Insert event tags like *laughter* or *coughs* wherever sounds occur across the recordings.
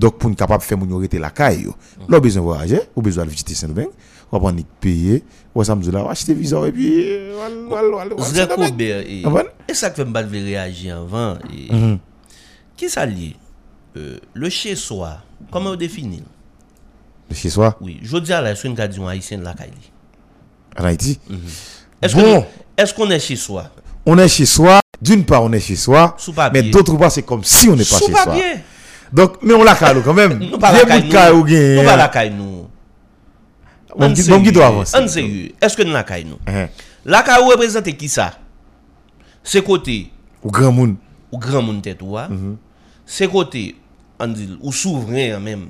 Donc, pour nous capable de faire mon arrêter la caille, yo. Là, besoin de voyager, ou besoin de visiter Saint-Domingue, on va prendre payer, ou là, acheter visa, et puis, euh, Zé et, Ah et ça que fait me réagir avant. Mhm. Qui ça lié Euh, Le chez-soi, comment on définit De Chez soi, Oui, je dis à la est-ce qu'on a dit un haïtien de la Kaili en Haïti? Est-ce Bon. que- est-ce qu'on est chez soi? On est chez soi, d'une part, on est chez soi, mais d'autre part, c'est comme si on n'est pas chez soi. papier. Donc, mais on la cale quand même. Nous pas la caille nous. Pas la caille nous. On dit doit avancer. On sérieux. Est-ce que nous la caille nous? Hein. La caille représente qui ça? C'est côté Ou grand monde. ou grand monde tête ou Mhm. C'est côté on dit ou souverain en même.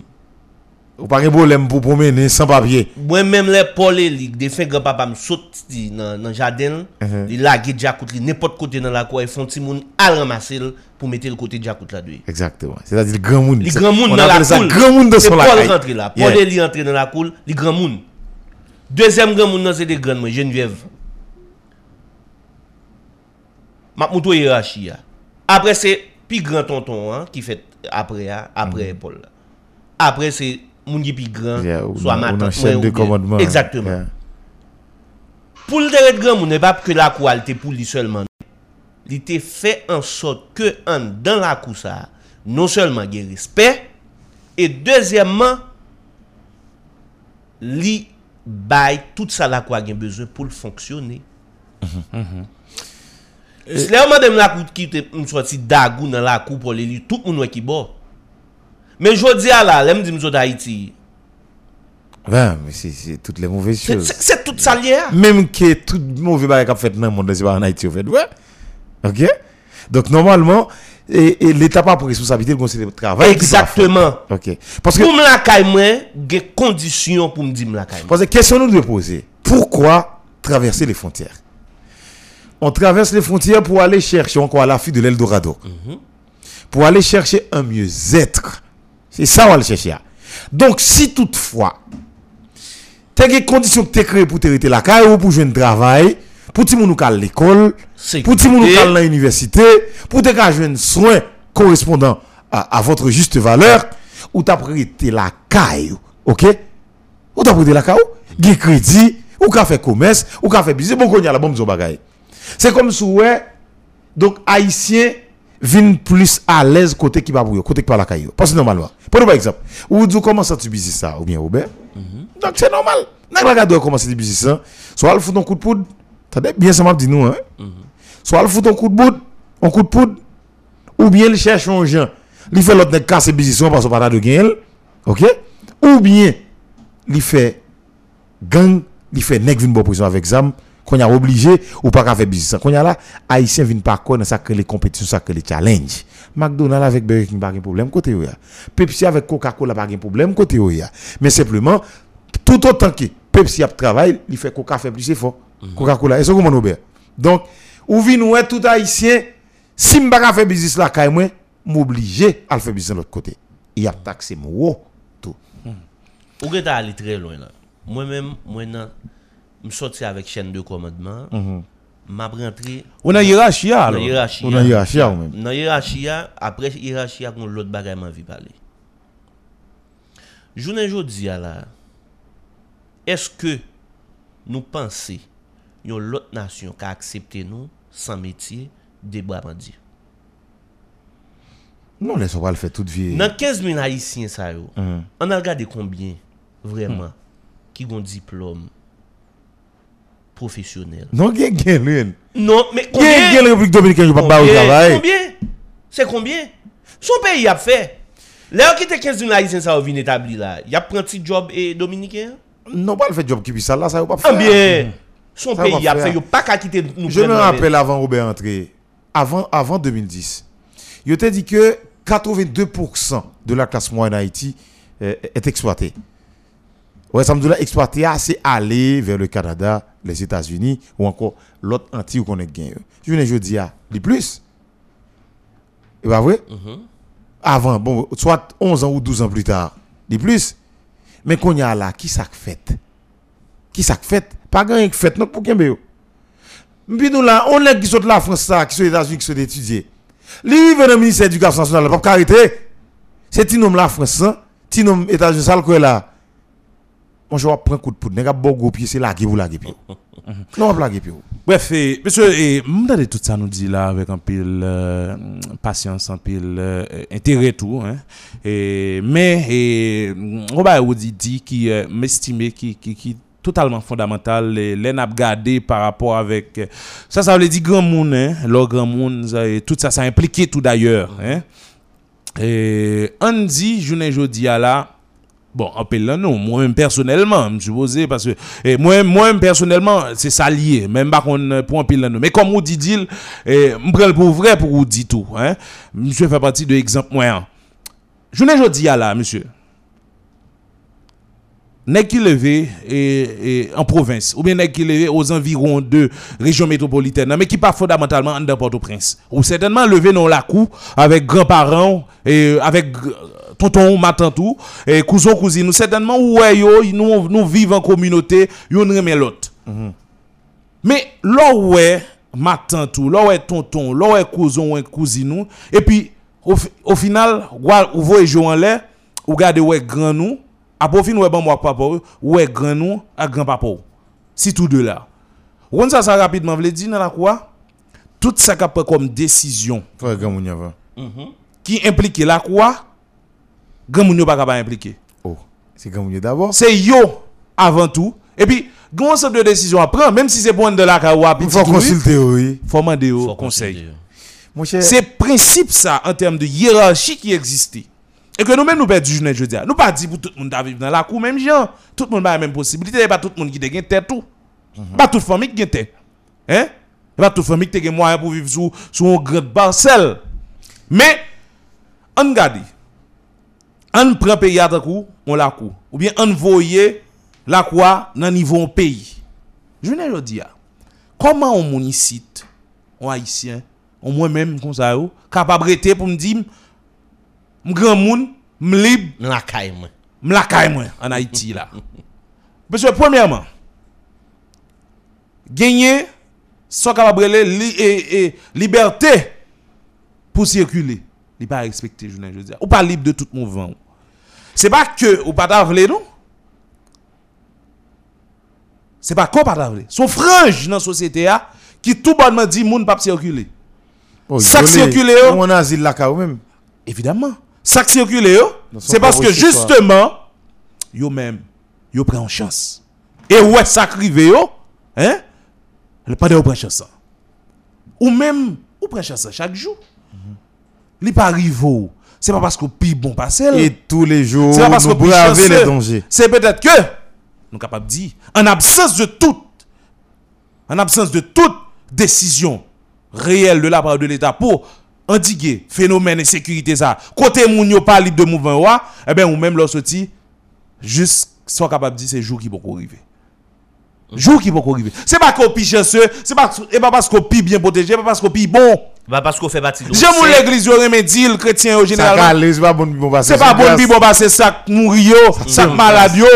Ou pas de problème pour promener sans papier. Moi même les Paul li des fin grand papa me saute di dans dans jardin, Mhm. il la jacout n'importe côté dans la cour, ils font ti moun al ramasser le pour mettre le côté jacout là dedans. Exactement. C'est-à-dire le grand monde. Les grands moun on dans la cour. grand monde de son Paul lacaille. rentre là. Paul li entre dans la cour, les grands moun. Deuxième grand nan, c'est des grands moun, Geneviève. M'a moutou hiérarchie. Après c'est plus grand tonton hein, qui fait après hein, après Paul. là. Après c'est moun qui plus grand, Mm. Yeah, ou soit ma ou tante, chaîne de ou commandement. Exactement. Yeah. Pour le dernier grand moun, n'est pas que la cour était pour lui seulement. Il était fait en sorte que en dans la cour ça, non seulement il y a respect, et deuxièmement, li bail tout ça la cour a besoin pour le fonctionner. C'est là madame la cour qui était sorti dagou dans la cour pour les lire tout le monde qui bon. Mais je dis à la, l'aime dit m'sot Haïti. Ouais, mais c'est- toutes les mauvaises choses. c'est- c'est tout ça lié. Même que tout mauvais bagage qu'a fait dans le monde, c'est pas en Haïti, fait. Ouais. Ok? Donc, normalement, et, et l'État pas pour responsabilité de considérer le travail. Exactement. Ok. Parce que, Pour me la caille des conditions pour me dire la caille. parce que question nous devons poser. Pourquoi traverser les frontières? On traverse les frontières pour aller chercher encore à la fuite de l'Eldorado. Pour aller chercher un mieux-être. C'est ça on va le chercher. là. Donc, si toutefois, tu as des conditions que tu créées pour te rester la caille ou pour jouer un travail, pour moun ou à l'école, pour moun ou à l'université, pour te jouer un soin correspondant à, à votre juste valeur, ou tu as prêté la caille, ok? Ou tu as prêté la caille, qui crédit, ou qu'a fait commerce, ou qu'a fait business, bon, qu'on y a la bombe, bagaille. C'est comme si, ouais, donc, haïtien, viennent plus à l'aise côté qui va pour côté qui va la caillou. Parce que normalement, pour par exemple, ou dit comment ça tu business ça, ou bien Robert? Donc c'est normal. N'a pas regardé comment c'est business ça. Soit elle fout un coup de poudre. T'as bien ça m'a dit nous hein? Soit elle fout un coup de poudre, un coup de poudre ou bien il cherche un gens. Il fait l'autre nèg casser business parce que pas de gain. OK? Ou bien il fait gang, il fait nèg bon position avec zam qu'on a obligé ou pas qu'à faire business. Qu'on a là haïtien vinn pas quoi dans ça que les compétitions ça que les challenge. McDonald's avec Burger King pas de problème côté ya. Pepsi avec Coca-Cola pas de problème côté ya. Mais simplement tout autant que Pepsi a travail, il fait Coca fait plus effort. Coca-Cola, et c'est comment Robert Donc, ou vin ouais tout haïtien, si m'pa ka faire business là kay moi, m'obligé à faire business de l'autre côté. Il a taxé moi tout. Ou que t'as allé très loin là. Moi-même, moi nan, me sorti avec chaîne de commandement, m'a rentré On a hiérarchie dans alors. hiérarchie. On a hiérarchie même. Dans hiérarchie, après hiérarchie, on l'autre bagay m'a vu parler. Journée jodi a là, est-ce que nous pensons yon l'autre nation qui a accepté nous sans métier des bras bandits? Non, laisse pas le faire toute vie. Dans 15 000 haïtiens ça yo, Mhm. on a regardé combien vraiment qui ont diplôme professionnel. Non, gen gen lui? Non, mais combien? gen République Dominicaine qui pas ba au Combien? travail? Combien? C'est combien? Son pays a fait. Là, qui était 15 000 haïtiens ça vient établi là, il a pris un petit job et dominicain? Non, pas le fait job qui puis ça là, ça va pas Ah faire. bien, son Ça pays a fait, il pas qu'à quitter nous. Je me rappelle avant Robert entré, avant, avant 2010, il t'a dit que 82% de la classe moyenne en Haïti euh, est exploitée. Ouais, ça me dit là, exploité, c'est aller vers le Canada, les États-Unis, ou encore l'autre anti qu'on est gagné. Je viens je dis, ah, les plus. Et pas vrai? Avant, bon, soit 11 ans ou 12 ans plus tard, les plus. Mais qu'on y a là, qui ça fait? Qui ça fait? Pas grand qui fait, non, pour qu'il y ait puis nous là, on est qui sont de la France, ça, qui sont aux États-Unis, qui sont étudiés. Lui, il vient dans le ministère de l'Éducation nationale, pas arrêter. C'est ti nom la France, hein? ti nom États-Unis, ça le quoi là. Moi, je vais prendre un coup de poudre. N'est-ce pas bon gros pied, c'est là qui vous la pied. *laughs* Non, pied. Bref, et, monsieur, et, m'dade tout ça nous dit là avec un pile euh, patience, un pile euh, intérêt tout, hein. Et, mais, et, on va vous dit, dit qui euh, m'estime qui, qui, qui totalement fondamental, les, n'a gardé par rapport avec, euh, ça, ça veut dire grand monde, hein, le grand monde, et tout ça, ça impliqué tout d'ailleurs, hein. Et, on dit, je ne dis à là, Bon, en là, non. Moi-même, personnellement, je posé parce que, moi, moi personnellement, c'est ça. Même pas qu'on pour un pile non. Mais comme on dit, dit, prends pour vrai pour vous dire tout, hein. Monsieur fait partie de l'exemple, moi, hein. Je ne dis à là, monsieur. Nèg qui levé et, et en province, ou bien nèg qui levé aux environs de région métropolitaine, mais qui pas fondamentalement en Port-au-Prince. Ou certainement levé dans la cour avec grands-parents et avec tonton, ma tante tout, et cousin, cousine, nous certainement, ouais, yo, nous, nous vivons en communauté, yon remet l'autre. Mais, là, ouais, ma tante tout, là, ouais, tonton, là, ouais, cousin, ouais, cousine, et puis, au, fi- au final, ou voyez jouer en l'air, ou gardez, ouais, grand nous, final, ouais, bon, moi, papa, ouais, grand nous, à grand papa. Si tous deux là. Ou ça, ça rapidement, vous dire, dans la quoi? Tout ça qu'a pris comme décision Frère grand moun qui implique la quoi? Grand moun yo impliquer. Oh, c'est grand moun y d'abord? C'est yo avant tout. Et puis, grand ensemble de décisions à prendre, même si c'est pour un de la kawa, Il faut consulter, oui. faut demander au Faut conseil. consulter. Mon cher. C'est principe ça en termes de hiérarchie qui existait. Et que nous-mêmes nous perdons journée, je veux dire. Nous pas dit pour tout le monde à vivre dans la cour, même gens. Tout le monde a la même possibilité. Pas tout le monde qui a tête tout. Pas toute famille qui a tête. Hein? Pas toute famille qui a moyen pour vivre sous, sous un grand parcelle. Mais, on regarde. On prend pays à ta coup, on la cour. Ou bien on voye la quoi dans niveau pays. Je ne dis pas. Comment on monicite, on haïtien, on moi-même comme ça, capable pour me dire, m grand monde, m libre, La caille, moi. m la caille moi en Haïti là. Parce que premièrement, gagner sont capable de li, et, et, liberté pour circuler. Il pas respecté, je veux dire. Ou pas libre de tout mouvement. C'est pas que ou pas d'avler non? C'est pas qu'on pas d'avler? Son frange dans la société a qui tout bonnement dit moun pas circuler. Ça isolé. circule, yo. On a asile là, quand même. Évidemment. Ça circule, c'est parce que justement, yo même, yo prend chance. Et ouais, ça crive, yo, hein, le pas de prend chance. Ou même, ou prend chance ça chaque jour. Li pas arrive, c'est pas parce que pi bon passel. Et tous les jours, C'est pas parce nous que braver les dangers. C'est peut-être que, nous capables de dire, en absence de toute, en absence de toute décision réelle de la part de l'État pour endiguer phénomène insécurité ça, côté moun yo pas libre de mouvement, wa, eh ben, ou même leur sorti, juste, soit capable de dire c'est jour qui peut arriver. Jour qui peut arriver. C'est pas qu'on pi chanceux, c'est pas, et pas parce qu'on pi bien protégé, c'est pas parce qu'on pi bon. Bah parce qu'on fait bâtir. J'aime l'église yo remet dit le chrétien généralement. c'est pas bon bon passer. C'est pas bon bon c'est ça mourir yo, ça malade yo.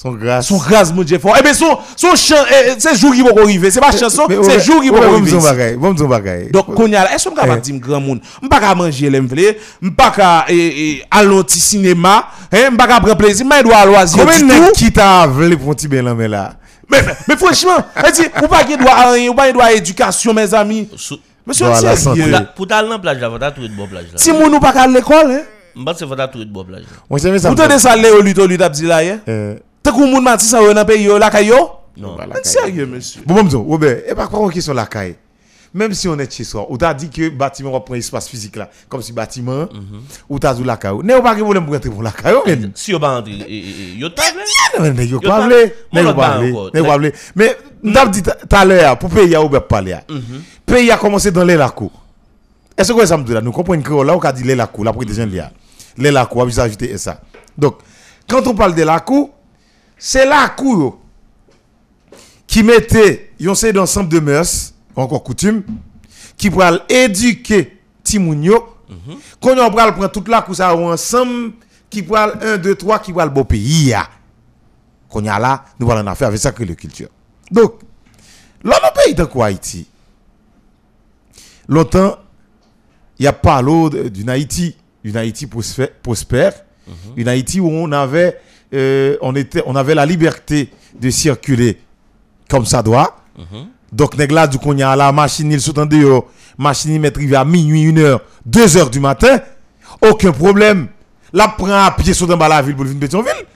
Son grâce. Son grâce, mon Dieu fort. Eh bien, son, son chant, eh, eh, c'est jour qui va arriver. C'est pas chanson, c'est jour qui va arriver. Bon, bagay. Bon, bon, bagay. Donc, qu'on y a est-ce qu'on est capable de dire grand monde? M'pas qu'à manger, l'aime vle, m'pas qu'à, eh, eh, aller au petit cinéma, hein, m'pas qu'à prendre plaisir, mais doit à loisir Combien de qui t'a avlé pour un petit ben là, mais là? Mais, franchement, *laughs* ou pas qu'il doit à rien, ou pas qu'il doit à éducation, mes amis. Monsieur, à. La- Pour d'aller dans plage là, faut trouver de bon plage là. Si moun ou pas qu'à l'école, hein. Je pense que trouver de bon plage là. Moi, j'aime ça. Vous tenez ça, Léo, abdi là, hein. T'as qu'on moun mati ça, ou dans pays, yo, la kayo? Non. voilà, Mais Sérieux, monsieur. Bon, bon, bon, Robert, et par quoi on question la caille? Même si on est chez soi, ou t'as dit que bâtiment va prendre espace physique là, comme si bâtiment, ou t'as dit la caille. N'est pas que vous pour rentrer pour la caille. Si vous pas entrer, eh, yo table. Non, mais yo pas pas-. Mon Nèg yo pas vle. encore. Nèg yo pas vle. Mais m't'a dit tout à l'heure pour pays a ouvert parler. Pays a commencé dans les lacos. Est-ce que ça me dit là? Nous comprenons que là on a dit les lacos là pour des gens là. Les lacos, vous ajouter ça. Donc quand on parle de lacos, c'est lacos yo qui mettait yon c'est d'ensemble de mœurs, encore coutume, qui pour éduquer Timounio, qu'on on pral prendre toute la ça ensemble, qui pour 1, 2, 3, qui pour le beau pays. Qu'on y a là, nous allons en affaire avec ça que la culture. Donc, dans pays de Haïti, longtemps, il y a parlé d'une Haïti une Haïti prospère, prospère, une Haïti où on avait, euh, on, était, on avait la liberté de circuler comme ça doit. Donc, nèg là, du coup, y a la machine, il en dehors, machine, il arrivé à minuit, 1 heure, 2 heures du matin, aucun problème. La prend à pied, bas la ville pour venir Pétionville.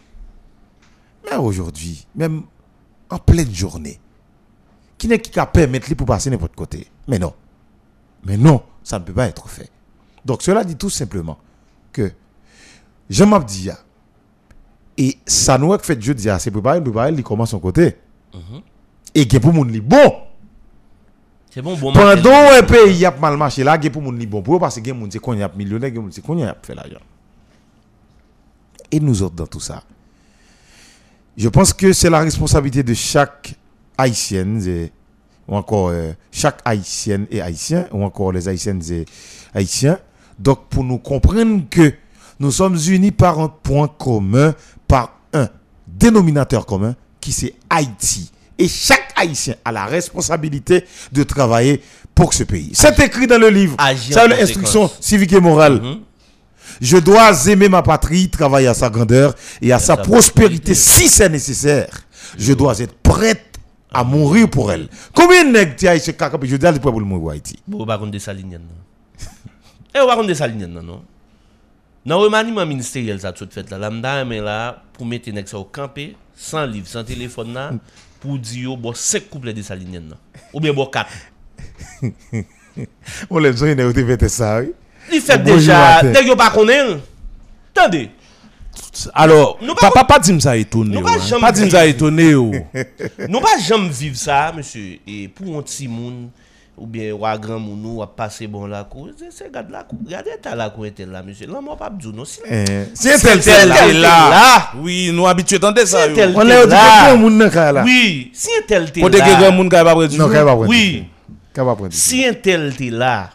Mais aujourd'hui, même en pleine journée, qui n'est qui peut permettre pour passer n'importe côté? Mais non. Mais non, ça ne peut pas être fait. Donc cela dit tout simplement que Jean m'a dit ya, et ça nous a fait je dis c'est préparé, préparé, il commence son côté. Et que pour moun li bon. C'est bon, bon. Pendant un pays a mal marché là, que pour moun li bon pour eux, parce que gen moun c'est qu'on y a millionnaire, gen moun c'est qu'on y a fait l'argent. Et nous autres dans tout ça. Je pense que c'est la responsabilité de chaque haïtienne et- ou encore euh, chaque haïtienne et haïtien ou encore les haïtiennes et haïtiens. Donc pour nous comprendre que nous sommes unis par un point commun, par un dénominateur commun qui c'est Haïti. Et chaque haïtien a la responsabilité de travailler pour ce pays. C'est écrit dans le livre. C'est l'instruction civique et morale. Je dois aimer ma patrie, travailler à sa grandeur et à sa sa prospérité si c'est nécessaire. Je dois être prête à mourir pour elle. Combien de nègres tu as ici, kaka, puis je dis, à pour le mourir, Haïti. Bon, contre des saliniens, non? Eh, non, Dans le remaniement ministériel, ça, tout fait lambda, mais là, pour mettre les ça au campé, sans livre, sans téléphone, là, pour dire, yo, bon, 5 couplets de saliniens, non. Ou bien, bon, 4. On les gens, ils ont fait ça, oui. Il fait déjà, dès que pas connaître, attendez, Alors, Nous pas- papa, pas dire ça étonné. Nous oh, pas hein. jamais Pas dire dire. ça étonné. oh. *laughs* nous pas jamais vivre ça, ou bien, ou un grand moun, ou à passer bon la cour, c'est- c'est, regarde la cour, regardez, t'as la cour, était là, monsieur, là, moi, pas dire, non, si, Eh, Si un tel, tel, tel, là. tel, là. Oui, nous habitués ça. Si yo. tel- On est au là. dans là. Oui, si un tel t'es Pour que là, grand monde qui pas prendre du Non, qu'elle va prendre. oui, va prendre. si un tel t'es là,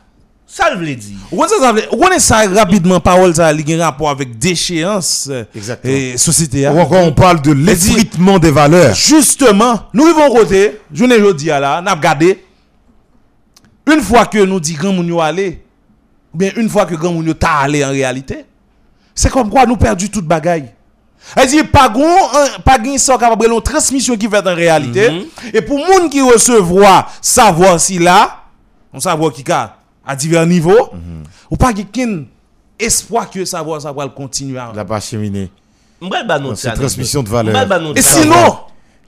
ça le veut dire. Ou ça, ça on est ça rapidement, parole ça, il y a un rapport avec déchéance euh, Exactement. et société. hein. Ou encore, on parle de l'effritement des valeurs. Justement, nous vivons côté, je ne dis là, n'a regardé. Une fois que nous dit grand moun yo allé, ou bien une fois que grand moun ta allé en réalité, c'est comme quoi nous perdu toute bagaille. Elle dit pas gain ça capable une transmission qui fait en réalité et pour moun qui recevoir savoir si là, on savoir qui ka à divers niveaux, ou pas gain espoir que savoir va continuer. à- La pas nou C'est transmission de valeur. Et sinon.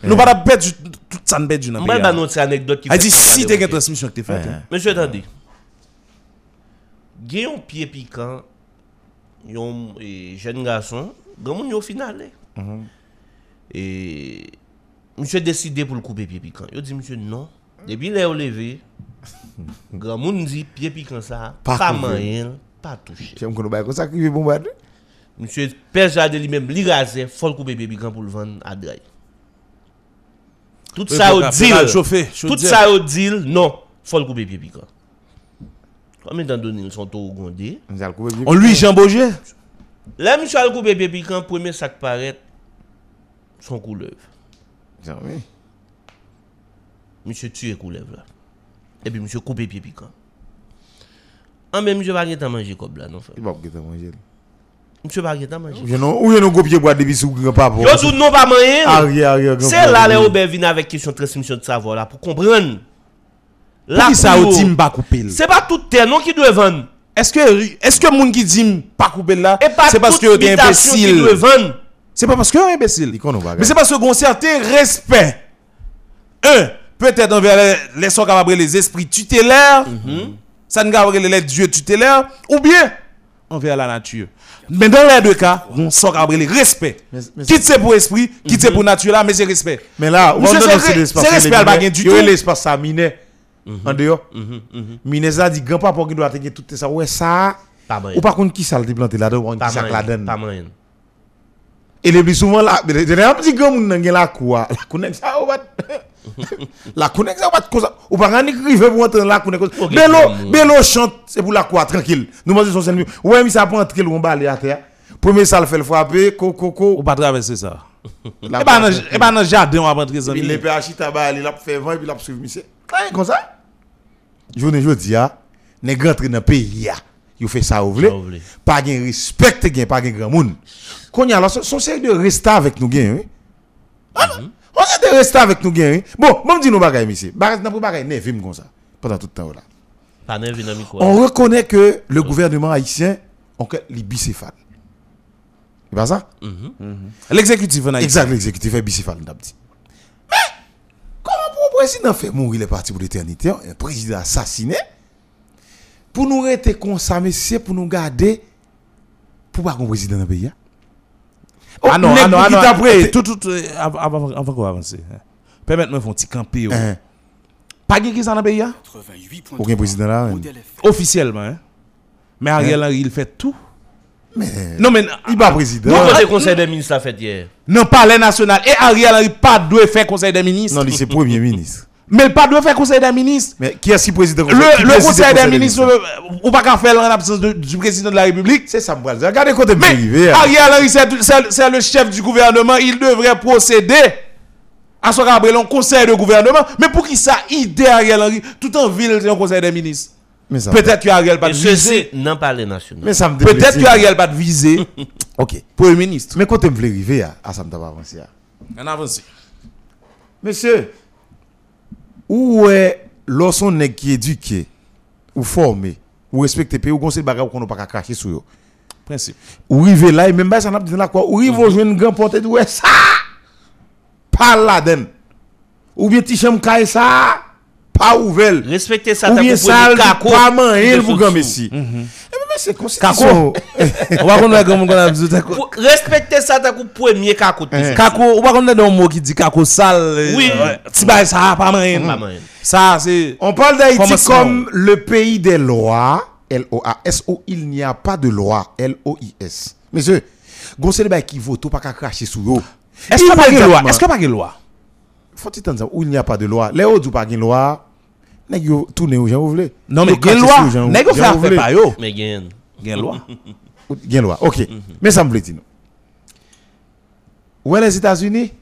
Nous pas perdre tout ça dans le M'bral pays, ba hein. anekdote ki Elle fè dit si gade t'es une transmission que t'es faite. Ouais. hein. Monsieur, attendez. Gen yon pied piquant, yon eh, jeune garçon, grand moun yo final. eh. Et monsieur décidé pour le couper pied piquant. Yo dit monsieur non. Depuis là au levé, *laughs* grand moun dit pied piquant ça, Pas moyen, pas toucher. J'aime qu'on a comme ça qui veut bombarder. Monsieur Père Jardin lui-même, li rasé, faut le couper pied piquant pour le vendre à Dray. Tout Oui, ça au deal. Tout ça au deal, non, faut le couper pied piquant. Combien de temps ils sont au gondé? On lui Jean Boger. Là, monsieur a le coupé pied piquant, premier sac paraît, son couleuvre. Tiens, oui. Monsieur tue couleuvre là. Et puis monsieur coupe pied piquant. En même monsieur pas à manger comme là, non. Il va pas manger. Monsieur pas à manger. Ou je non, ou je non copier boîte depuis sous grand papa. Yo tout grand C'est papa. là les Robert viennent avec question de transmission de savoir là pour comprendre. Pour qui ça couleur, au team pas couper C'est pas tout qui doit vendre. Est-ce que est-ce que moun qui dit pas couper là Et pas c'est parce toute que t'es habitation qui doit imbécile. vendre. C'est pas parce que un imbécile. Il connaît pas. Mais c'est parce que qu'on certain respect. Un, peut-être envers les, les sont capables les esprits tutélaires. Ça ne capable les dieux tutélaires ou bien envers la nature. Mais dans les deux cas, on sont capable les respect. Quitte c'est pour esprit, quitte c'est pour nature là, mais c'est respect. Mais là, on donne aussi re- l'espace. c'est respect, les va minets. gagner du Yo, tout. l'espace ça miné. En dehors. Miné ça dit grand papa qui doit tenir tout ça. Ouais, ça. Ou par contre, qui ça le planté là-dedans, qui ça moyen. là-dedans. Pas moyen. Et le plus souvent, là, il y a un petit grand monde dans la cour. La *laughs* connaît ça, ou pas? La connaît ça, ou pas. cause- Ou pas, on écrive pour entrer la. Ok, Bello, monde. Bello chante, c'est pour la cour, tranquille. Nous, moi, son scène. Ouais, mais ça prend entrer le balai à terre. Premier, ça le fait le frapper, coco, Ou coco. pas traverser ça. Et pas dans et pas dans jardin on va rentrer ça. Puis les PHI tabac, il a fait vent et puis il a suivi monsieur. Rien comme ça. Je ne dis, ah, n'est rentré dans le pays, ah. Yo fait ça ou. Ça ou vle. Pas gen respect pas gen grand moun. Qu'on y a là, son série de resta avec nous oui. Ah, On a de resta avec nous oui. Bon, bon dis nous bagay, monsieur. Bagay, n'a pas bagay, ne vim comme ça. Pendant tout le temps là. Pas. On reconnaît que le gouvernement haïtien, on est bicéphale. C'est pas ça? L'exécutif en Haïti. Exact, l'exécutif est bicéphale, on a dit. Mais, comment pour le président fait mourir les partis pour l'éternité, un président assassiné, pour nous rester comme ça, c'est pour nous garder, pour pas qu'on président dans le pays. Hein? Ah non, ah non, ah non. t'a prêt. eh, Tout, tout, avant, qu'on avance. hein? Permettez-moi de faire un petit campé. yo. Hein, Pas qui ça dans le pays? Aucun président là. hein. officiellement. Hein? Mais Ariel Henry, il fait tout. Mais, Non, mais il pas président. Nous, côté conseil des ministres a fait hier. non, palais national. Et Ariel Henry, pas doit faire conseil des ministres. Non, lui, c'est premier ministre. Mais il pas doit faire conseil des ministres. Mais qui est si président Le, qui le conseil des ministres, euh, ou pas qu'à faire en absence de- du président de la République. C'est ça, moi. Regardez côté Mais privé. Ariel Henry, c'est- le chef du gouvernement. Il devrait procéder à ce qu'on conseil de gouvernement. Mais pour qui ça, idée Ariel Henry, tout en ville, c'est un conseil des ministres. Peut-être que Ariel pas de viser. non mais ça me Peut-être que Ariel pas de viser. *laughs* Ok. Premier ministre. Mais côté me voulait arriver à, ça me pas avancé. à. On avance. Monsieur, où est lorsqu'on qui éduqué ou formé ou respecté pays ou conseil bagage qu'on n'a pas cracher sur eux? Principe. Ou rive là et même pas ça n'a pas dit là quoi. Ou rive au joindre grand porte et dit ouais ça? Pas là dedans. Ou bien ti chambre caille ça. Pas ouvert. Respectez ça, Ou bien ça, pas de pour grand messi. Mais c'est Kako. constitution. On va connaître comment *laughs* on a besoin de Pour- Respectez ça, t'as compris, premier kako. Eh. Kako, on va connaître un mot qui dit kako sale. Oui. Ti ça pas moyen. Pas moyen. Ça c'est On parle d'Haïti comme le pays des lois. L-O-A-S-O. Il n'y a pas de loi. L-O-I-S. Monsieur, gonse le bail qui vote, pas qu'à cracher sur eux. Est-ce qu'il n'y a pas de loi? Est-ce qu'il n'y a pas de loi? Faut-il ça? Où il n'y a pas de loi? Les autres, pas de loi? Nèg yo tourne aux gens, vous voulez? Non mais Yo il y a une cracher sur loi. Nèg yo fait pas yo. Mais gain. Il y a une loi. *laughs* Une loi. OK. Mais ça me plaît, non. Où est les États-Unis?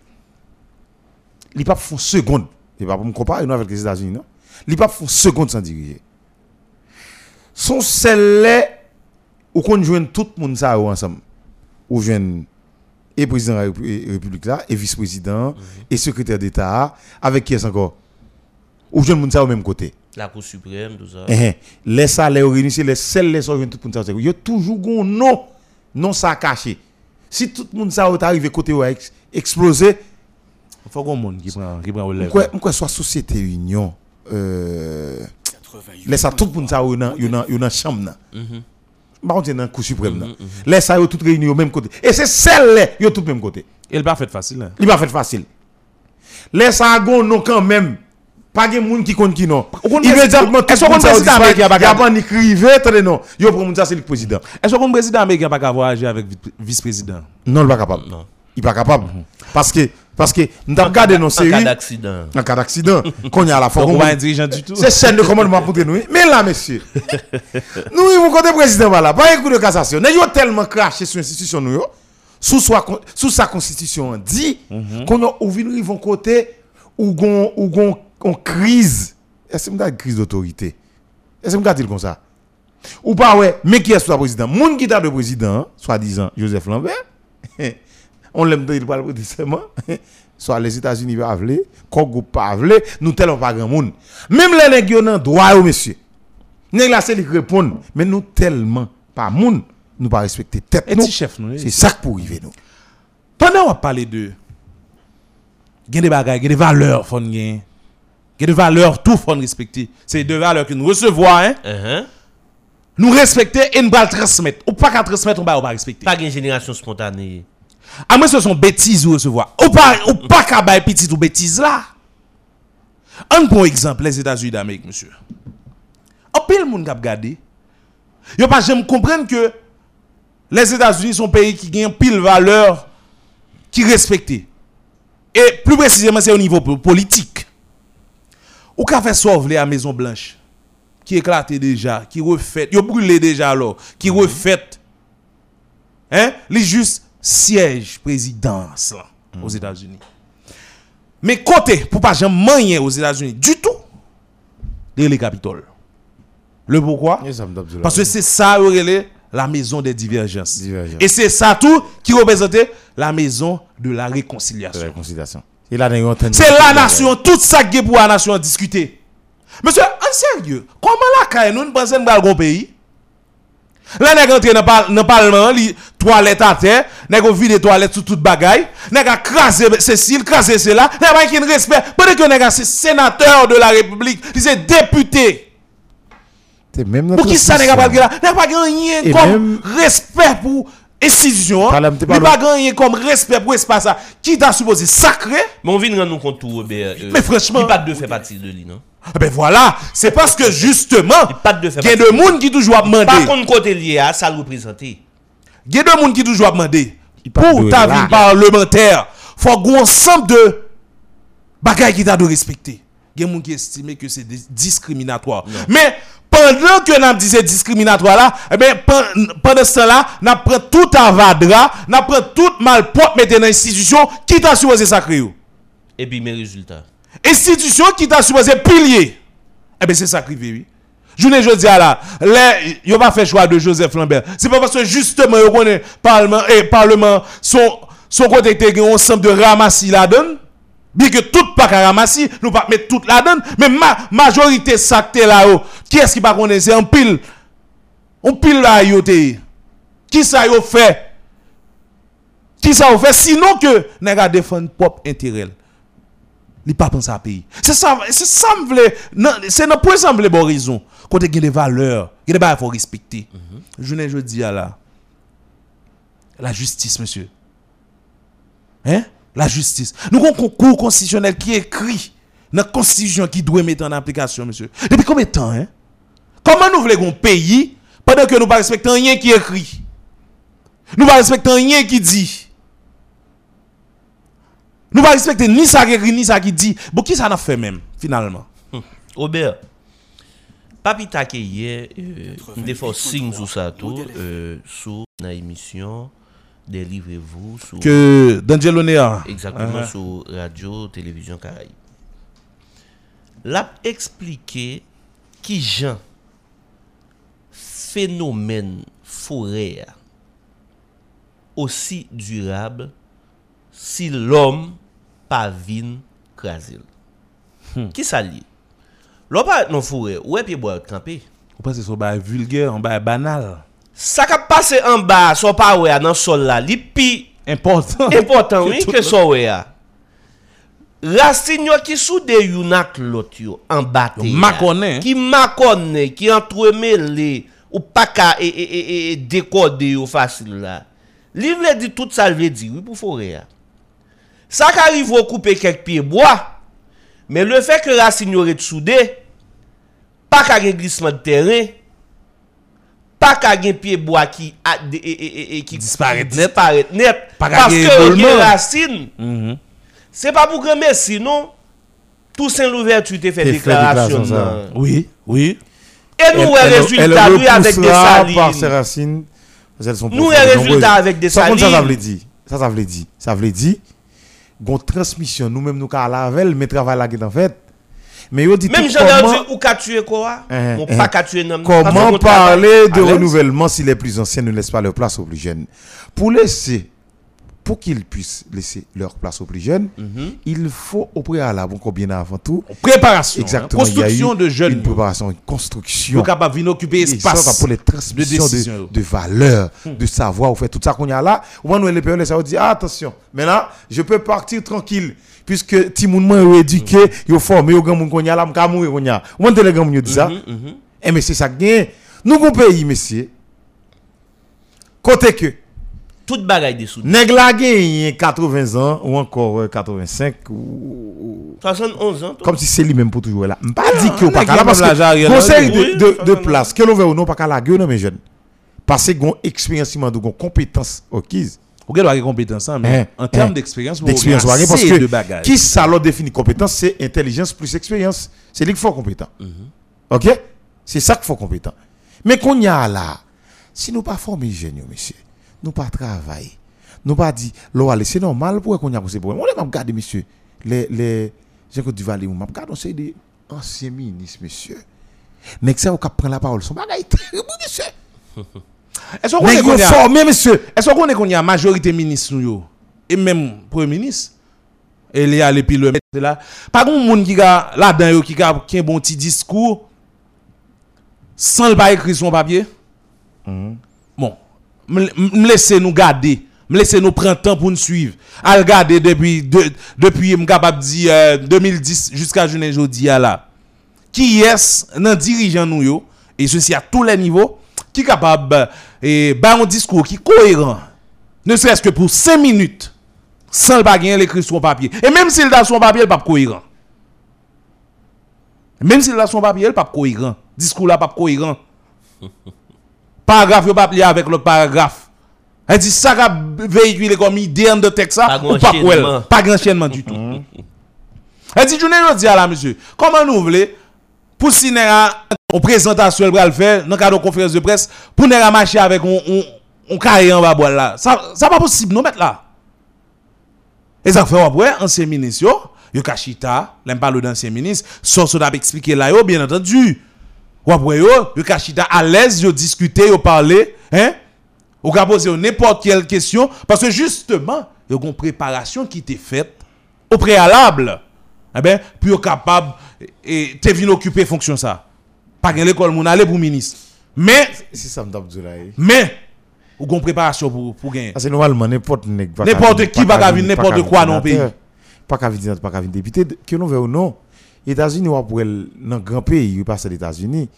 Ils pas font seconde. Et pas pour me comparer avec les États-Unis, non? Ils pas font seconde sans diriger. Son celles où qu'on joine tout le monde ça ensemble. Ou joine et président de la Répu- République là, et vice-président, et secrétaire d'État, avec qui est encore? Ou joine monde ça au même côté. La Cour suprême, tout ça. Eh, les salaires réunis, c'est les seuls les gens tout le monde ça. Il y a toujours un non, non ça caché. Si tout le monde ça est arrivé côté ou explosé, Il faut qu'on monde qui prend qui prend au lèvre. quoi quoi soit société union euh laisse ça tout le monde ça yo dans dans chambre là. Par contre, dans cour suprême là. Laisse ça yo tout réunis au même côté. Et c'est celle yo tout même côté. Il pas fait facile. hein. Il va faire facile. Laisse ça gon non quand même. Pas de monde qui compte qui non. compte Immédiatement, est-ce qu'on tout le monde ça président américain a pas Y a pas ni crivé, attendez non. Yo pour monde ça c'est le président. Est-ce que le président américain pas capable voyager avec vi- vice-président? Non, il pas capable. Non. Il pas capable. Parce que parce que nous avons regardé nos En cas séries d'accident. en cas d'accident *laughs* qu'on y a la qu'on- un dirigeant du tout. C'est chaîne de commandement pour nous. Mais là, monsieur, *laughs* nous, vont côté président, voilà, pas un coup de cassation. Nous avons tellement craché sur l'institution, nous, sous, soi- sous sa constitution dit, qu'on a ouvert, ils vont côté, on crise. Est-ce que c'est une crise d'autorité? Est-ce que c'est comme ça? Ou pas, ouais, mais qui est soit président? Moun qui t'a de président, soi-disant Joseph Lambert, *laughs* on l'aime de il parle pour seulement *laughs* soit les États-Unis pas vle Congo pas vle nous tellement pas grand monde même les yo nan droit monsieur nèg la c'est répondre mais nous tellement pas monde nous pas respecter tête nous chef nous. c'est ça que pour arriver nous Pendant on parler de gen des bagages, des valeurs font gen. Gen des valeurs tout font respecter. C'est des valeurs que nous recevons hein. Uh-huh. Nous respecter et nous pas transmettre. Ou pas qu'à transmettre, on va pas respecter. Pas une génération spontanée. À moins ce sont bêtises ou recevoir. Ou pas ou pas qu'à bailler petit ou bêtises là. Un bon exemple les États-Unis d'Amérique monsieur. En pile monde qui a regardé. Yo pas j'aime comprendre que les États-Unis sont un pays qui gagne pile valeur qui respecté. Et plus précisément c'est au niveau po- politique. Ou qu'a fait sauver la Maison Blanche? Qui éclaté déjà, qui refait, yo brûlé déjà alors, qui refait Hein? Les juste siège présidence là, aux États-Unis. Mais côté, pour pas jamais aux États-Unis du tout, les les Capitole. Le pourquoi? Parce que c'est ça, la maison des divergences. Et c'est ça tout qui représentait la maison de la réconciliation. la réconciliation. Nous C'est la nation, toute ça qui est pour la nation discuter. Monsieur, en sérieux, comment la caille nous pensons pas au pays? Là, nous rentré dans dans le parlement, li toilette à terre, nous avons vidé toilette sur toute bagaille, nous avons crasé Cécile, crasé cela, nous avons aucun respect. Pendant que nous avons sénateur de la République, c'est député. C'est même Pour qui ça n'est pas là? N'a pas gagné comme respect pour institution. Parle- Il t'es pas parle- gagné comme respect pour espace ça. Qui t'a supposé sacré? Mais on vient de rendre nous compte tout, Robert. euh, Mais franchement- Il pas de fait partie de lui, non? Ah Ben voilà, c'est parce que justement, Il pas de fait il y a des gens qui toujours a demandé. Par contre, côté lié à ça le représenter. Il y a des gens qui toujours a demandé. Il pas Pour ta vie parlementaire, faut qu'on ensemble de bagailles qui t'a de respecter. Il y a des gens qui estiment que c'est dis- discriminatoire. Mais pendant que nous disons discriminatoire là, eh pen- pendant ce temps-là, nous prenons tout à vadra, nous prenons tout mal propre mettre dans l'institution qui t'a supposé sacré. Et puis mes résultats. Institution qui t'a supposé pilier. Eh bien, c'est qui oui. Je ne dis là, les, yo pas fait choix de Joseph Lambert. C'est pas parce que justement, connaît parlement, et parlement, son, son côté ensemble de ramassis la donne. Bien que tout pas qu'à ramassis, nous pas mettre toute la donne, mais ma majorité sacté là haut. Qui est-ce qui pas connaît? C'est un pile. On pile là yo te. Qui ça yo fait? Qui ça yo fait? Sinon que, n'a défendre propre intérêt li pas penser à pays. C'est ça, c'est ça me c'est notre point vle bon raison. Côté des valeurs, gen des bail faut respecter. Je ne je dis à la la justice monsieur. Hein? La justice. Nous avons un concours constitutionnel qui est écrit dans la constitution qui doit mettre en application monsieur. Depuis combien de temps hein? Comment nous voulons un pays pendant que nous ne respectons rien qui est écrit? Nous ne respectons rien qui dit. Nous ne respectons ni ça qui écrit, ni ça qui dit. Bon, qui ça n'a fait même, finalement? *laughs* Robert, Papi Take hier, euh, nous avons fait signe sur ça tout, euh, sur la émission Délivrez-vous, sur, Que D'Angelo Nea. exactement Uh-huh. sur Radio, Télévision Caraïbe. L'a expliqué qui Jean phénomène forêt aussi durable si l'homme pas vin craser. Qui ça lié? L'homme pas non forêt, ouais pied bois camper. Ou pas c'est son bail vulgaire, bail banal. Ça qui passe en bas, son pas ouais dans sol là, li pi Important. *laughs* important *laughs* oui que le- ça ouais. Racine qui soude yon ak yo en bas makone, hein. qui makone, qui entremêlé ou pas ka et, et, et, et décoder yo facile là. Li vle di tout ça vle di oui pour forêt. a. Ça qui arrive au couper quelques pieds bois. Mais le fait que racine yo soudé, pas qu'à glissement de terrain, pas qu'à gen pied bois qui a, de- et, et, et, et qui Disparaît net. parce que éboulement. gen racine, Mhm. c'est pas pour grand merci non. Toussaint l'ouverture te fait déclaration. Oui, oui. Et nous, Elle- le elle- résultat, elle lui, avec des repoussera par ses salines. racines. Nous, les résultats avec des Ça, comme ça, ça salines. veut dire. Ça, ça veut dire. Ça veut dire. Gon transmission, nous-mêmes, nous, qu'à la veille, mais travail là qui est en fait. Mais yo dit Même comment- dit, ou qu'a tué quoi? Hein, hein. pas qu'a tué non. Comment parler de renouvellement si les plus anciens ne laissent pas leur place aux plus jeunes? Pour laisser, pour qu'ils puissent laisser leur place aux plus jeunes, Mhm. il faut au préalable, encore bien avant tout, Préparation. exactement, hein. il y a Construction eu de jeunes. une préparation, une construction. Capable venir occuper espace. pour les transmissions de de, de valeurs, de savoir, ou fait tout ça qu'on y a là. Ou nous, les périodes, ça dire, ah, attention, maintenant, je peux partir tranquille. Puisque ti moun mwen yo éduqué, yo formé, yo grand moun qu'on y a là, m'ka mourir qu'on y a. Ou les grand moun yo dit ça? Mhm, mhm. Eh, mais c'est ça gagne. Nous, gon pays, monsieur. Côté que, Toute bagaille dessous. nèg la gagne 80 ans, ou encore euh, 85, ou, ou- 71 ans. comme si c'est lui-même pour toujours là. M'pas dit que pas la qui parce même que conseil de, de, de place, que l'on veut ou non, pas la gueule, non, mes jeunes. Parce que gon expérience, gon compétence acquise. Vous avez des compétences, hein, mais Hein, en termes hein. d'expérience, vous avez parce de que bagages. qui ça définit compétence, c'est intelligence plus expérience. C'est lui qu'il faut compétent. Ok? C'est ça qu'il faut compétent. Mais qu'on y a là, si nous pas formés jeunes, monsieur, nous pas travailler, nous pas dit, c'est normal pour qu'on y a ces problèmes. On m'a regardé, monsieur, les, les, j'ai que du Valais, m'a regardé, c'est des anciens ministres, monsieur. Nèg ça ou k'ap prend la parole, son bagay terrible, monsieur. *laughs* Est-ce qu'on est formé, monsieur. Est-ce qu'on est qu'on y a majorité ministre nous et même premier ministre et les puis le mettre là. Pas grand monde qui a là-dedans qui a un bon petit discours sans le pas écrit son papier. Bon, me laisser nous garder, me laisser nous prendre temps pour nous suivre. À regarder depuis de, depuis capable dire euh, 2010 jusqu'à journée aujourd'hui là. Qui est nan dirigeant nous yo? Et ceci à tous les niveaux qui capable euh, et ba un discours qui cohérent. Ne serait-ce que pour 5 minutes sans le gagner l'écrit sur son papier. Et même s'il a son papier il pas cohérent. Même s'il a son papier il pas cohérent. Discours là pas cohérent. *laughs* Paragraphe yo pas lié avec l'autre paragraphe. Elle dit ça qu'a véhiculé comme idée de texte ou pas quoi pas grand enchaînement du tout. Elle dit, je ne dis à la monsieur, comment nous voulons, pour si nous avons présentation, le faire, dans le cadre de conférence de presse, pour nous marcher avec un, un carré en bas là. Ça, ça pas possible, nous mettre là. Et ça fait, ouais, ancien ministre, yo, yo kachita, l'aime parle d'ancien ministre, sans ça expliqué là, yo, bien entendu. Ouais, yo, yo kachita à l'aise, yo discuter, yo parler, hein? Ou poser n'importe quelle question, parce que justement, yo une préparation qui était faite au préalable. Eh ben, puis capable, et te vin occuper fonction ça. Pas l'école, moun aller pour ministre. Mais, C'est ça mais, ou gon préparation pour, pour gagner. Parce que normalement, n'importe pas N'importe qui vin, pas n'importe quoi dans le pays. Pas qu'à venir, pas qu'à venir député. Que nous veut ou non, États-Unis, ou pour dans grand pays, ils passent aux États-Unis.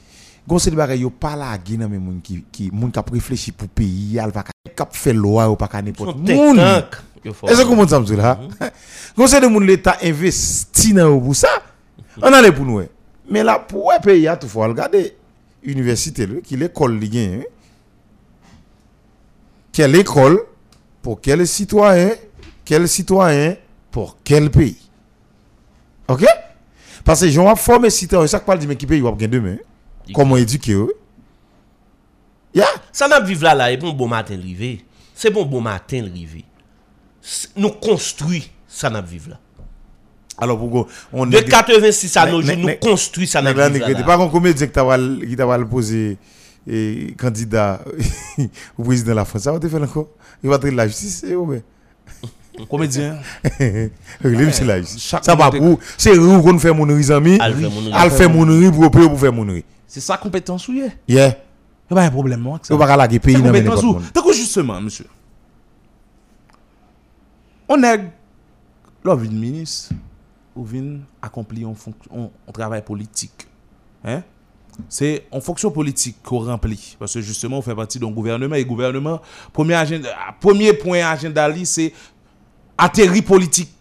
Gon c'est des bagages yo pas la guine mais moun qui qui moun qui réfléchi pour pays, al va cap faire loi ou pas ka n'importe moun. Est-ce que vous comprenez ça là? Gon c'est de moun l'état investi dans pour ça? On allait pour nous. Mais là pour ouais pays tout faut regarder université là, qui l'école hein. Quelle école pour quel citoyen, quel citoyen pour quel pays. OK? Parce que j'en formé citoyen, ça parle dit mais qui pays va gagner demain. Comment éduquer eux? Yeah. Ça n'a vivre là là et bon bon matin. C'est bon bon matin Nous construit ça n'a vivre là. Alors pour on De 86 à nos jours, nous construit ça pas un comédien qui t'a val- qui t'a val poser et candidat *laughs* au président de la France? Ça va te faire encore? Il va te la justice c'est *laughs* ouais. Comédien. Ça va pour c'est rou qu'on fait mon riz ami. Al fait riz pour pour faire mon riz. C'est sa compétence ou? Yeah. Y a pas un problème, ça. On va pas laguer pays dans monde. Donc, justement, monsieur. On est, d'une ministre, ou vient accomplir un, fonc- un- un travail politique. Hein? C'est en fonction politique qu'on remplit. Parce que justement, on fait partie d'un gouvernement. Et gouvernement, premier, agenda, premier point agenda, c'est atterri politique.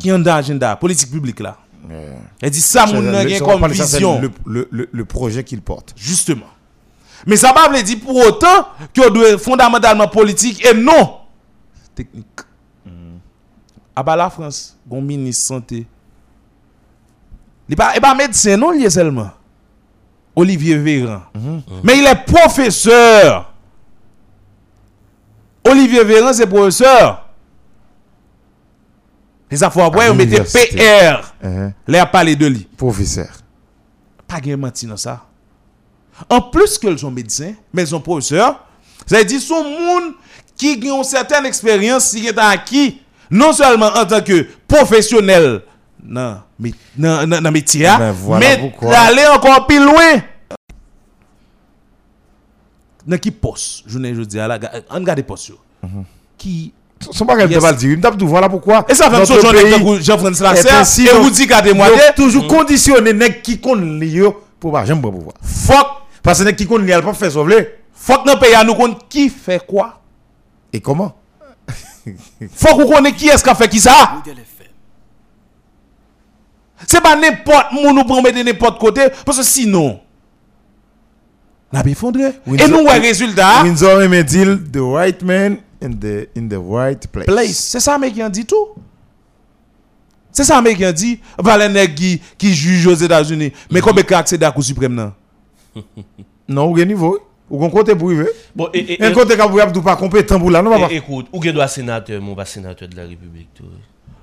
Qui est dans l'agenda, politique publique là. Yeah. Elle dit ça, mon comme vision. Le, le, le, le projet qu'il porte. Justement. Mais ça ne veut pas dire pour autant que doit fondamentalement politique et non technique. À bas la France, un ministre santé. Il n'est pas, pas médecin, non, il est seulement. Olivier Véran. Mais il est professeur. Olivier Véran, c'est professeur. Les affaires après, on mettait. PR. Hein, Les a parlé de lui Professeur. pas gen menti dans ça. En plus que sont médecins, mais ils sont professeurs, ça veut dire sont moun qui ont une certaine expérience qui est acquis non seulement en tant que professionnel dans mais dans dans- dans métier, ben, voilà mais d'aller encore plus loin. Dans qui poste, je ne dis à la on regarde poste. Mhm. Qui Son bagage de pas le dire. Il me tape tout voilà pourquoi. et ça fait so Jean Jean-François Lasserre et vous dit donc toujours conditionné nèg qui connaît li yo pour pas jamais pouvoir. fuck Parce que nèg qui connaît li elle pas faire sauver. fuck dans pays à nous qui fait quoi Et comment? Faut qu'on connaisse qui est-ce qui a fait qui ça. C'est pas n'importe moun nous prend mettre n'importe côté parce que sinon la effondré. Et Windsor- nous ouais résultat Windsor aimait dire the right man in the in the right place. place. C'est ça américain dit tout. C'est ça américain dit valait nèg qui qui juge aux États-Unis. Mais combien qui accède à la Cour suprême non? *laughs* Non, gen niveau. Ou gon côté privé. Bon, et, et, Un côté a tout pas compétent pour là, non et- papa. écoute, ou gen doit sénateur, mon pas sénateur de la République. tout.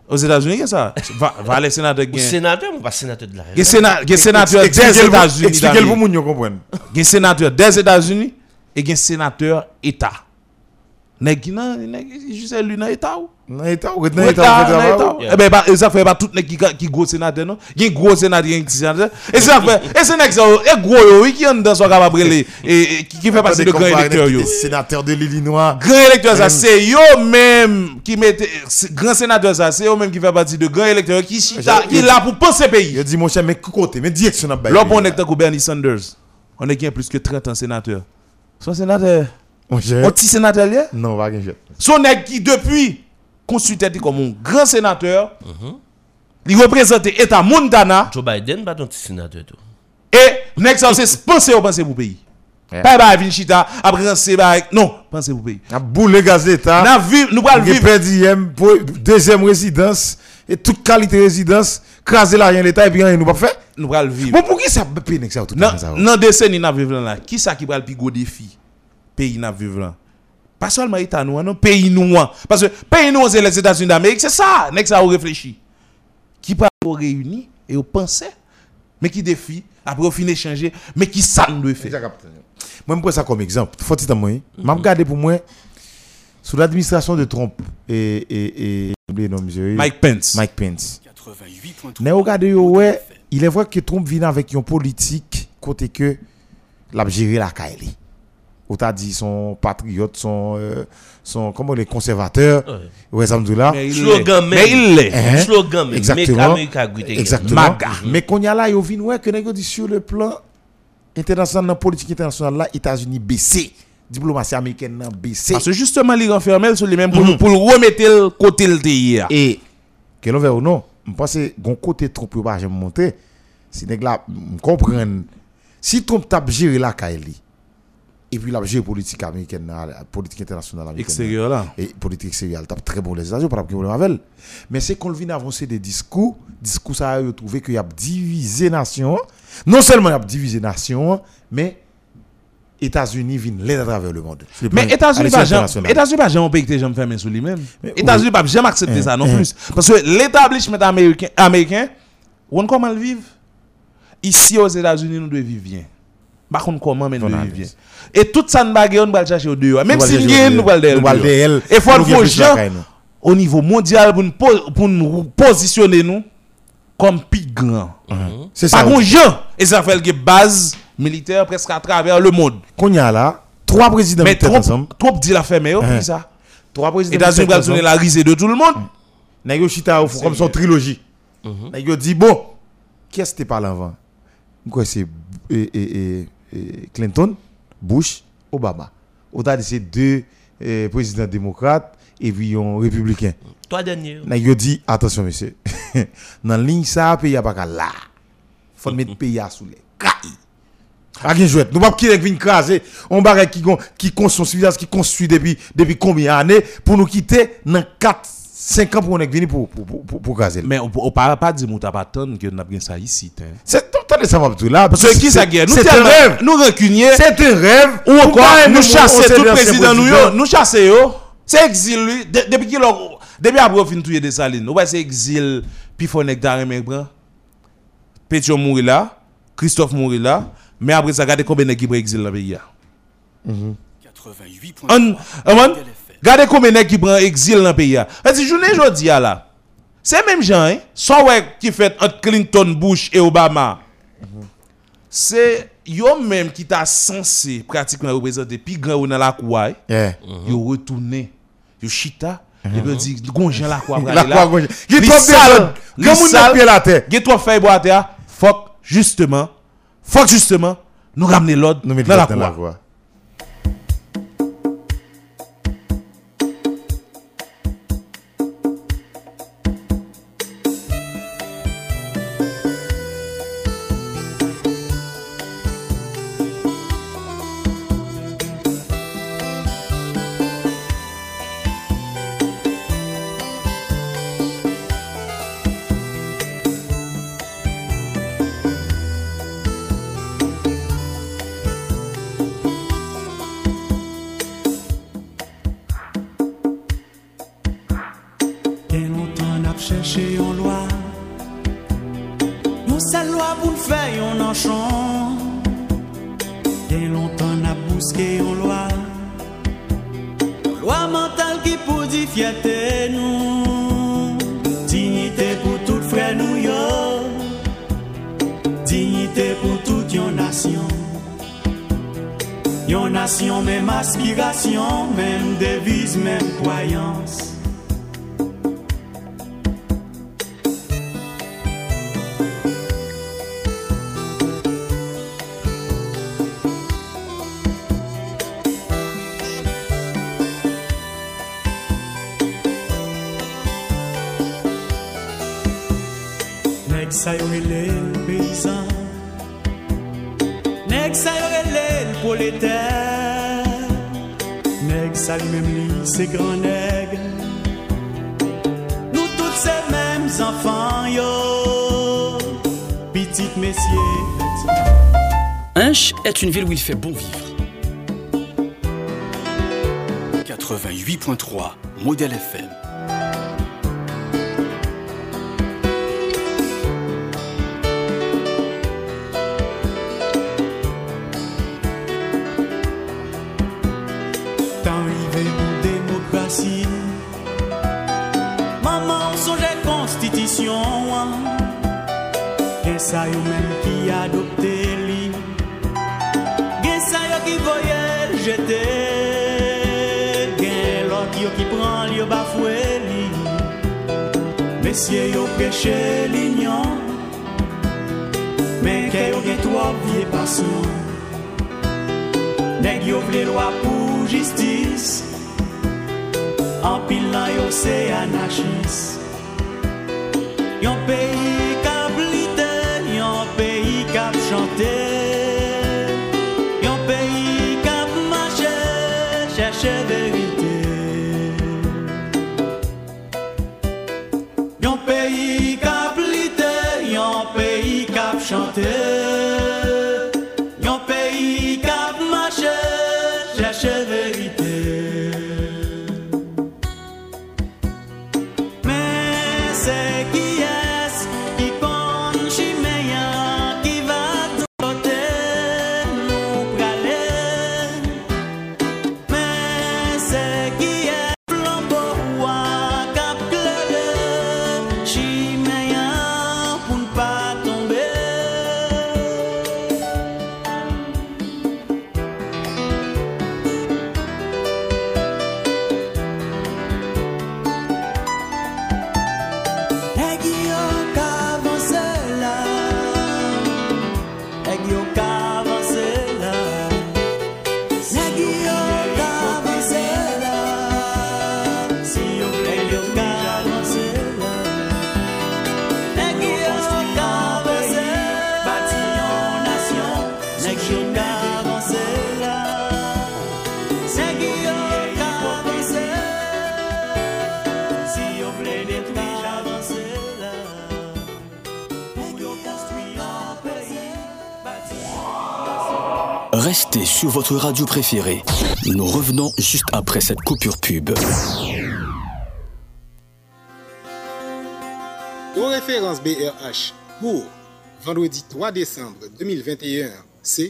Aux États-Unis, a ça? Va, va les sénateurs Ou sénateur, ou pas sénateur de la Gen séna- sénateur des États-Unis. Expliquez-le pour yo comprenne. Gen sénateur des États-Unis et sénateur État. Nèg ki nan, nèg juste élu nan État ou? Nan état ou? Nan Nan état État, ou? Eh ben, ba- ça fait pas tout nèg qui qui gros sénateur non? Gen gros sénateur, gen petit sénateur. Et ça fait et c'est nèg ça et gros yo, oui, qui en dans soit capable les et qui fait partie de grand électeur yo. les sénateurs de l'Illinois. Grand électeur ça c'est yo même qui c'est- grand sénateur ça c'est yo même qui fait partie de grand électeur qui qui là pour penser pays. Je dis mon cher mais côté mais direction n'a pas. Là on est comme Bernie Sanders. On est qui a plus que 30 ans sénateur. Son sénateur, Mon un cher. petit sénateur là? Non, va rien. Son nèg qui depuis consulté comme un grand sénateur. Il représente État Montana Joe Biden, pas ton petit sénateur tout. et nèg ça c'est penser au penser pour pays? Pas ba vin chita après penser ba non, penser pour pays. A boule gaz d'état. N'a vivre nous pas Nous vivre deuxième résidence et toute qualité résidence, craser l'argent l'état et puis rien nous pas fait. nous pas vivre. Bon pour qui ça péné ça tout le ça? nan décennie n'a vivre là, qui ça qui pral pi gros défi? Pays n'a vivre là. Pas seulement État nous non, pays nous hein. parce que pays nous c'est les États-Unis d'Amérique, c'est ça, nèg ça ou réfléchi. Qui pas réunir et au penser mais qui défi après au fin échanger mais qui ça nous doit faire. Moi, je prends ça comme exemple. Faut que moi, je regarde pour moi, sous l'administration de Trump et, et, et, nom, monsieur, Mike Pence. Mike Pence. 88.3. Ne regardez ouais, il est vrai que Trump vient avec une politique côté que l'a géré la Kaili. Ou t'as dit son patriote, son, euh, son, comment les conservateurs, Ouais. ouais, ça me dit là. Mais il Slogan l'est. il l'est. Hein? Slogan même. Exactement. Exactement. Maga. Mais qu'on y a là, yo vinn ouais que nèg dit sur le plan international, dans la politique internationale là, États-Unis baissé. Diplomatie américaine baissé. Parce que justement, il renferme sur les mêmes pour, pour le remettre le côté le hier. Et, que l'on veut ou non, je pense que gon côté yo pas jamais monter. Si nèg la comprendre si Trump t'a géré la Kaili et puis la géré politique américaine, la politique internationale américaine. nan, Extérieur là. et politique extérieure, tape très bon les États-Unis, problème avec elle. Mais c'est qu'on vient avancer des discours, discours ça a trouvé qu'il y a divisé nation, non seulement il y a divisé nation, mais États-Unis viennent l'aide à travers le monde. Mais États-Unis à pas jamais un pays qui jamais fermé sur lui-même. États-Unis pas jamais accepté Hein, ça non hein. plus parce que l'établissement américain américain on comment le vivre Ici aux États-Unis nous devons vivre bien. Par contre comment mais nous analyse. Et toute ça nous va le chercher au dehors. Même va si nous va va dehors. dehors. Et Nous faut la gens nous. au niveau mondial pour nous po- pour nous positionner nous comme plus grand. C'est Pas ça. grand gens et ça fait que base militaire presque à travers le monde. Qu'on y a là, trois présidents Mais trop trop dit la yo, Hein. puis ça? Trois présidents États-Unis qui va étaient donner ensemble. la risée de tout le monde. Nèg yo chita comme son trilogie. Nèg yo dit bon, qui est-ce qui parle avant? Quoi c'est eh, eh, eh, Clinton, Bush, Obama. On a dit c'est deux eh, présidents démocrates et puis un républicain. Toi dernier. Nèg yo dit attention monsieur. *laughs* Dans ligne ça pays a pas là. Faut mettre pays à sous les cailles. A gen jouet. Nous pas qui vinn craser on bagay qui gon qui construit civilisation qui construit depuis depuis combien d'années pour nous quitter dans 4 5 ans pour on venir pour pour pour, pour, pour craser. Mais on on parle pas dire mouta pas attendre que nous avons ça ici. hein. C'est attendez ça m'a tout là parce que qui ça guerre? Nous C'est un rêve. Nous rancuniers C'est un rêve. ou encore nous on- on chasser tout de président nous nous chasser yo. C'est exil lui De- depuis qu'il a- depuis après fin touyer des salines. On va c'est exil puis faut nek daré mec bran. Petio mourir là, Christophe mourir là, mais après ça regardez combien nèg qui exil dans le pays. là. 88.3. Regardez combien de qui prend exil dans le pays. Parce que journée aujourd'hui là. C'est même gens hein. Ouais qui fait entre Clinton, Bush et Obama. C'est yo même qui t'a censé pratiquement représenter plus grand dans la cour. hein. Yeah. Yo retourné. Yo chita. Yo veut dire gon gens la cour La. Qui Li trop sale, de li Comme on sale. a pied la terre. Get toi fait boire terre. Fuck justement. Fuck justement. Nous ramener l'ordre dans la dans Lwa pou l'fè yon an chan Gen lontan ap bouske yon lwa Lwa mental ki pou di fiyate nou Dignité pou tout frè nou yo. Dignité pour toute yon nation. Yon nation, même aspiration, même devise, même croyance. Li même li c'est grand nèg Nous tous ces mêmes enfants yo Petit messieurs Hinche est une ville où il fait bon vivre. 88.3 Modèle FM. Sa yo même qui adopté li. Gen sa yo qui voyait le jeter Gen l'autre yo qui prend li yo bafoué li. Messieurs yo prêché l'ignon Mais que yo gen trois pieds patient Nèg yo vle c'est anarchiste Restez sur votre radio préférée. Nous revenons juste après cette coupure pub. Nos références BRH pour vendredi 3 décembre 2021, c'est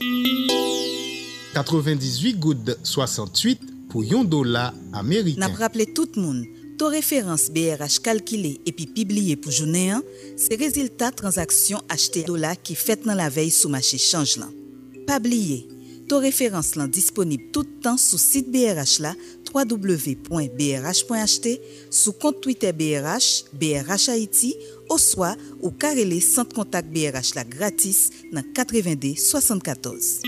98 gouttes 68 pour 1 dollar américain. N'a rappelé tout le monde, ton référence BRH calculée et puis publiée pour journée 1, c'est résultat transaction acheté dollar qui fait dans la veille sous marché change là. Pas oublier, To referans lan disponib toutan sou sit BRH la www.brh.ht sou kont Twitter BRH, BRH Haiti ou swa ou karele sant kontak BRH la gratis nan 92 74.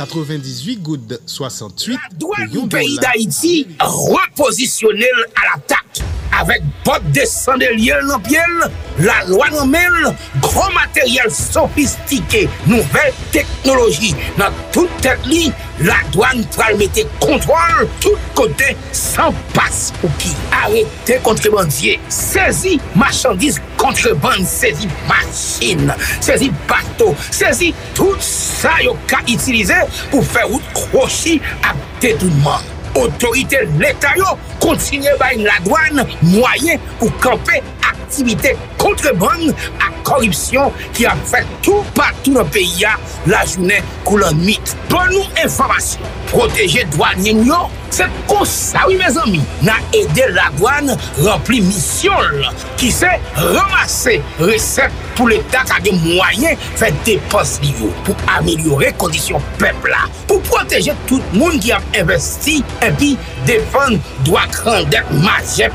98 goud 68 La douane du peyi d'Haïti repositionnel al atak. avèk bot desande lièl nan pièl, la lwa nan men, gro materyèl sofistike, nouvel teknologi. Nan tout tèt li, la douan pral mette kontrol tout kote san pas pou ki. Arrete kontrebandye, sezi machandise kontreband, sezi machin, sezi bato, sezi tout sa yo ka itilize pou fè wout krochi ap dedounman. otorite l'Etat yo kontinye bay la douan mwayen pou kampe aktivite kontreban ak koripsyon ki ap fè tout patou nan peyi ya la jounen kou lan mit. Pon nou informasyon, proteje douanyen yo, se konsa wè mè zami nan ede la douan rempli misyon la ki se ramase resep pou l'Etat kage mwayen fè depos li yo pou amelyore kondisyon pepla, pou proteje tout moun ki ap investi epi defan doak randet majep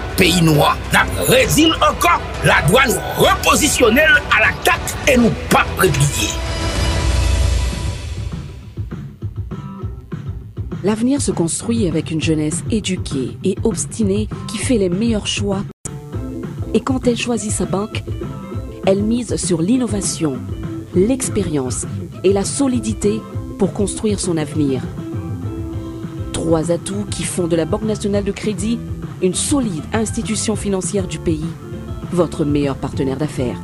ankon, la douane reposisyonel a la tak e nou pa prepliye. L'avenir se construit avec une jeunesse éduquée et obstinée qui fait les meilleurs choix. Et quand elle choisit sa banque, elle mise sur l'innovation, l'expérience et la solidité pour construire son avenir. Trois atouts qui font de la Banque nationale de crédit une solide institution financière du pays, votre meilleur partenaire d'affaires.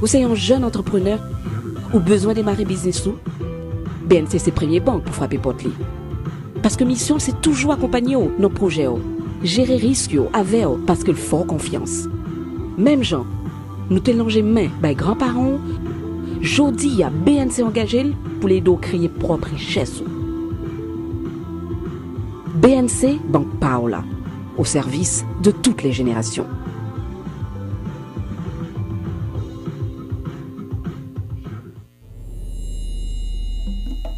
Vous êtes un jeune entrepreneur ou besoin de démarrer business ou BNC c'est premier banque pour frapper porte. Parce que mission c'est toujours accompagner nos projets gérer risques avec parce que le fort confiance. Même gens, nous te langer main by grands-parents, jodi à BNC engagé pour les dos créer propre richesse. BNC Banque Paola, au service de toutes les générations.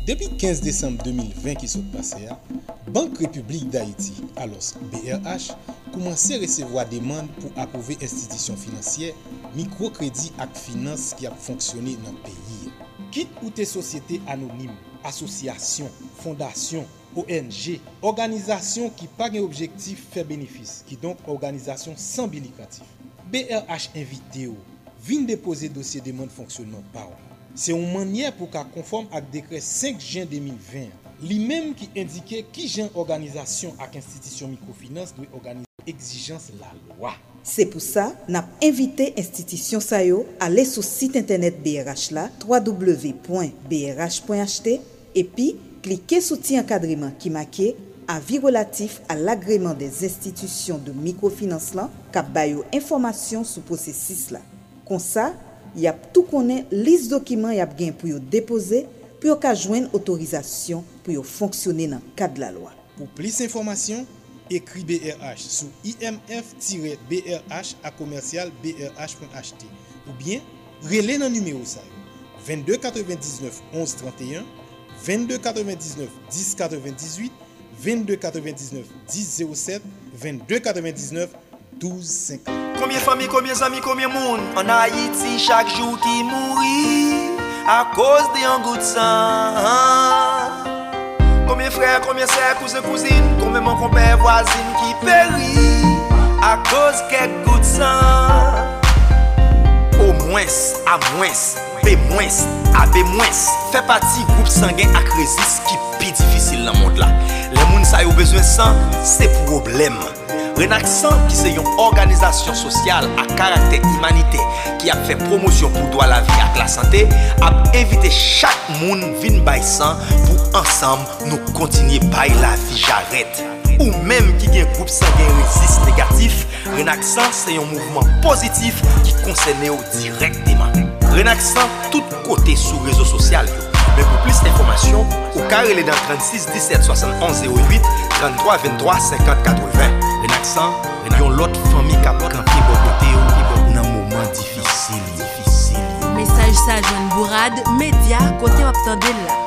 Depi 15 Desembre 2020 ki sot pase a, Bank Republik d'Haïti, alos BRH, koumanse resevo a deman pou apove institisyon finansye, mikrokredi ak finans ki ap fonksyonne nan peyi. Kit ou te sosyete anonim, asosyasyon, fondasyon, ONG, organizasyon ki pa gen objektif fe benefis, ki donk organizasyon san bilikatif. BRH invite yo, vin depose dosye deman fonksyonman pa ou. Se yon manye pou ka konform ak dekre 5 jan 2020, li menm ki indike ki jan organizasyon ak institisyon mikrofinans dwe organize exijans la lwa. Se pou sa, nap invite institisyon sa yo ale sou site internet BRH la www.brh.ht epi impliqué soutien encadrement qui marqué avis relatif à l'agrément des institutions de microfinance là kap bayo information sur processus là. Comme ça, y a tout connaît liste documents y a gain pour yo déposer pour yo ka joindre autorisation pour yo fonctionner dans cadre la loi. Pour plus d'informations, écris BRH sous imf-brh à commercial brh.ht ou bien relais dans numéro ça 22 99 11 31 22 99 10 98, 22 99 10 07, 22 99 12 50. Combien de familles, combien d'amis, combien de monde En Haïti, chaque jour qui mourit à cause d'un goût de sang? Combien de frères, combien de sœurs, cousins, cousines, combien de mon père, voisine qui périt à cause quelques gouttes de sang? Au moins, à moins, Ape mwens, abe mwens Fè pati goup sangen ak rezis Ki pi difisil nan mond la. Le moun sa yo bezwen san, se problem. Renak san ki se yon organizasyon sosyal A karakter imanite Ki ap fè promosyon pou doa la vi ak la sante Ap evite chak moun vin bay san Pou ansam nou kontinye bay la vi jaret. Ou menm ki gen goup sangen rezis negatif Renak san se yon mouvman pozitif Ki konsene yo direkte Renaxan tout côté sur réseau social yo. Mais pour plus d'informations, au carré dans 36 17 71 08 33 23 50 80. Renaxan, yon l'autre famille qui a campé bon côté ou dans un moment difficile, difficile. Mesaj sa joun bourade, media kote wap tande la.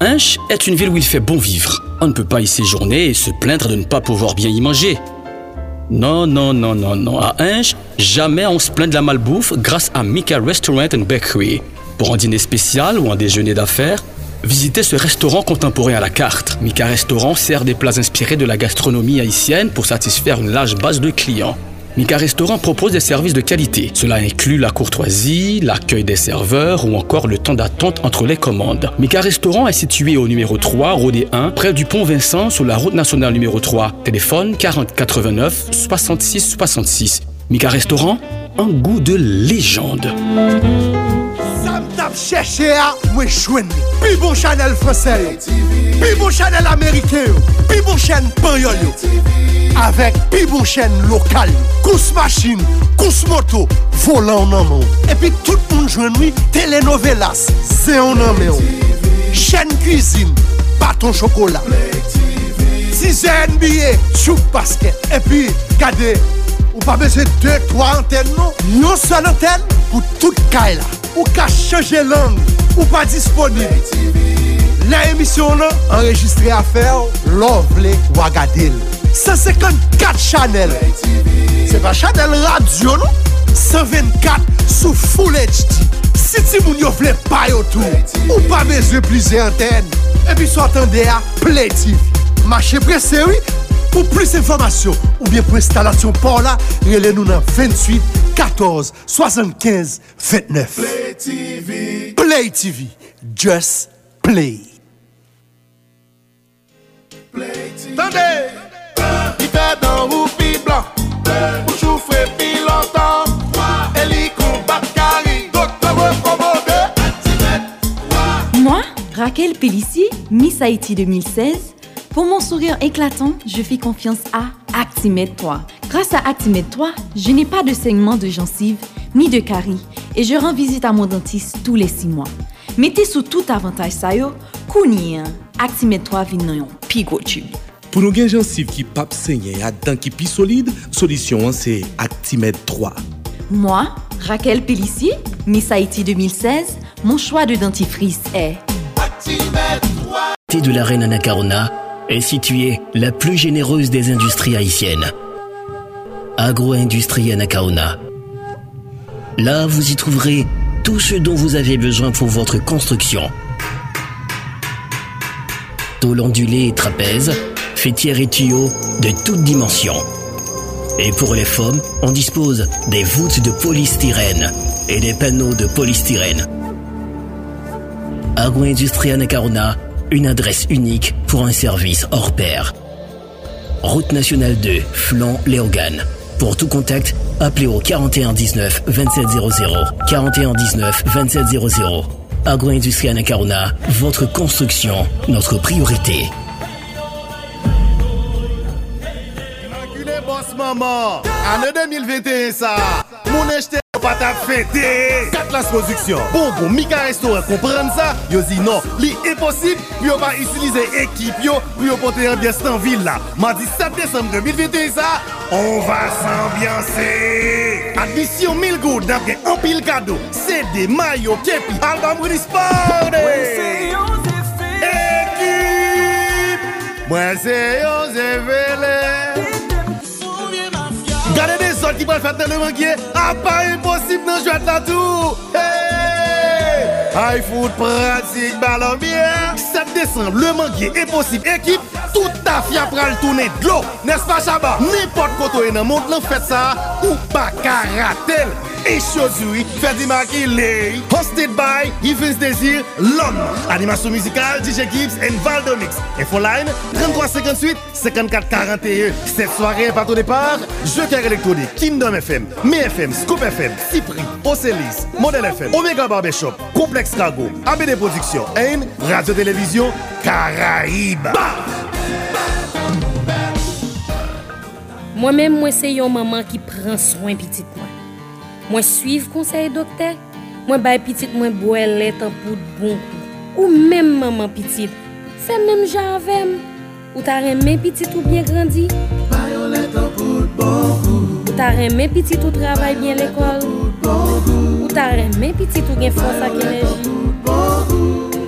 Hinche est une ville où il fait bon vivre. On ne peut pas y séjourner et se plaindre de ne pas pouvoir bien y manger. Non, non, non, non, non. À Hinche, jamais on se plaint de la malbouffe grâce à Mika Restaurant and Bakery. Pour un dîner spécial ou un déjeuner d'affaires, visitez ce restaurant contemporain à la carte. Mika Restaurant sert des plats inspirés de la gastronomie haïtienne pour satisfaire une large base de clients. Mika Restaurant propose des services de qualité. Cela inclut la courtoisie, l'accueil des serveurs ou encore le temps d'attente entre les commandes. Mika Restaurant est situé au numéro 3, Rodé 1, près du pont Vincent sur la route nationale numéro 3. Téléphone 40 89 66 66. Mika Restaurant, un goût de légende. ap chèche a, mwen chwen li. Pi bon chanel fransè yo, pi bon chanel amerikè yo, pi bon chèn panyol yo. Avèk pi bon chèn lokal yo. Kous machin, kous moto, volan nan moun. yo. Epi tout moun jwen li, telenovelas, zè yon nan mè yo. Chèn kuisine, baton chokola. Tizè NBA, chou basket. Epi, gade, pa beze 2-3 anten nou, yon son anten pou tout kay la. Ou ka chanje lang, ou pa disponib. La emisyon nan, enregistre afer, lon vle wagadil. 154 chanel. Se pa chanel radio nou, 124 sou Full HD. Si ti moun yo vle payotou, ou pa beze plize anten, epi sou atende a Play TV. Mache prese wii, Pou plus informasyon ou bien pou instalasyon pa ou la, rele nou nan 28 14 75 29. Play TV. Play TV. Just play. Play TV. Tande! Di fè dan ou pi blan, pou choufre pi lontan, eli kou bat kari, doktor wè promode. Moi, Raquel Pellissier, Miss Haïti 2016, pour mon sourire éclatant, je fais confiance à Actimed 3. Grâce à Actimed 3, je n'ai pas de saignement de gencive ni de carie et je rends visite à mon dentiste tous les 6 mois. Mettez sous tout avantage ça yo, kouni, hein. Actimed 3 vin nan yon tube. Pour nos gen gencives qui pap saigner à dents qui pi solide, solution hein, c'est Actimed 3. Moi, Raquel Pellissier, Miss Haïti 2016, mon choix de dentifrice est Thé de la reine Anacarona est située la plus généreuse des industries haïtiennes. Agro-industrie. Là, vous y trouverez tout ce dont vous avez besoin pour votre construction. Tôle ondulée et trapèze, fêtière et tuyaux de toutes dimensions. Et pour les femmes, on dispose des voûtes de polystyrène et des panneaux de polystyrène. Agro-industrie une adresse unique pour un service hors pair. Route nationale 2, flanc Léogane. Pour tout contact, appelez au 41 19 27 00. 41 19 27 00. Agro-industrie Anacarona, votre construction, notre priorité. Immaculé boss maman Ane 2021 sa Moun ejte pata fete. Katlas Produksyon Bongo bon, Mika Restaurant kompren sa Yo zi non, li imposib Pi yo pa isilize ekip yo Pi yo pote ambyans nan villa Madi 7 Desem 2021 sa On va s'ambianser Admisyon 1000 goud Nap gen anpil kado CD, mayo, kepi Album with his party Ekip Mwen se yo ze vele bal ki bal fèt nan mangye, a ah, pa imposib nan jwet la tou. Hey! Hay foot pratik balon biye. 7 décembre, le manguier est possible. Équipe, toute ta fia pral tourner de l'eau. N'est-ce pas, Chaba? N'importe quoi, dans le monde, l'en fait ça ou pas karatel. Ishodui, Ferdi Maki, Lay. Hosted by Yves Desir, Lom. Animation musicale, DJ Gibbs and Valdo Mix. Infoline 3358 5441. Cette soirée part au départ, Joker électronique, Kingdom FM, MFM, Scoop FM, Cipri, Océlis, Model FM, Omega Barbershop, Complex Cargo, ABD Productions, AIM, Radio-Télévision, Caraïbes. Mwen men mwen se yon maman ki pran swen pitit mwen. Mwen suiv konsey dokte, mwen bay pitit mwen boye let an poud bon kou. Ou menm maman pitit, se menm jan avem. Ou ta remen pitit ou bien grandi, bayon let an poud bon kou. Ou ta remen pitit ou travay bien l'ekol, ou ta remen pitit ou gen fons ak enerji.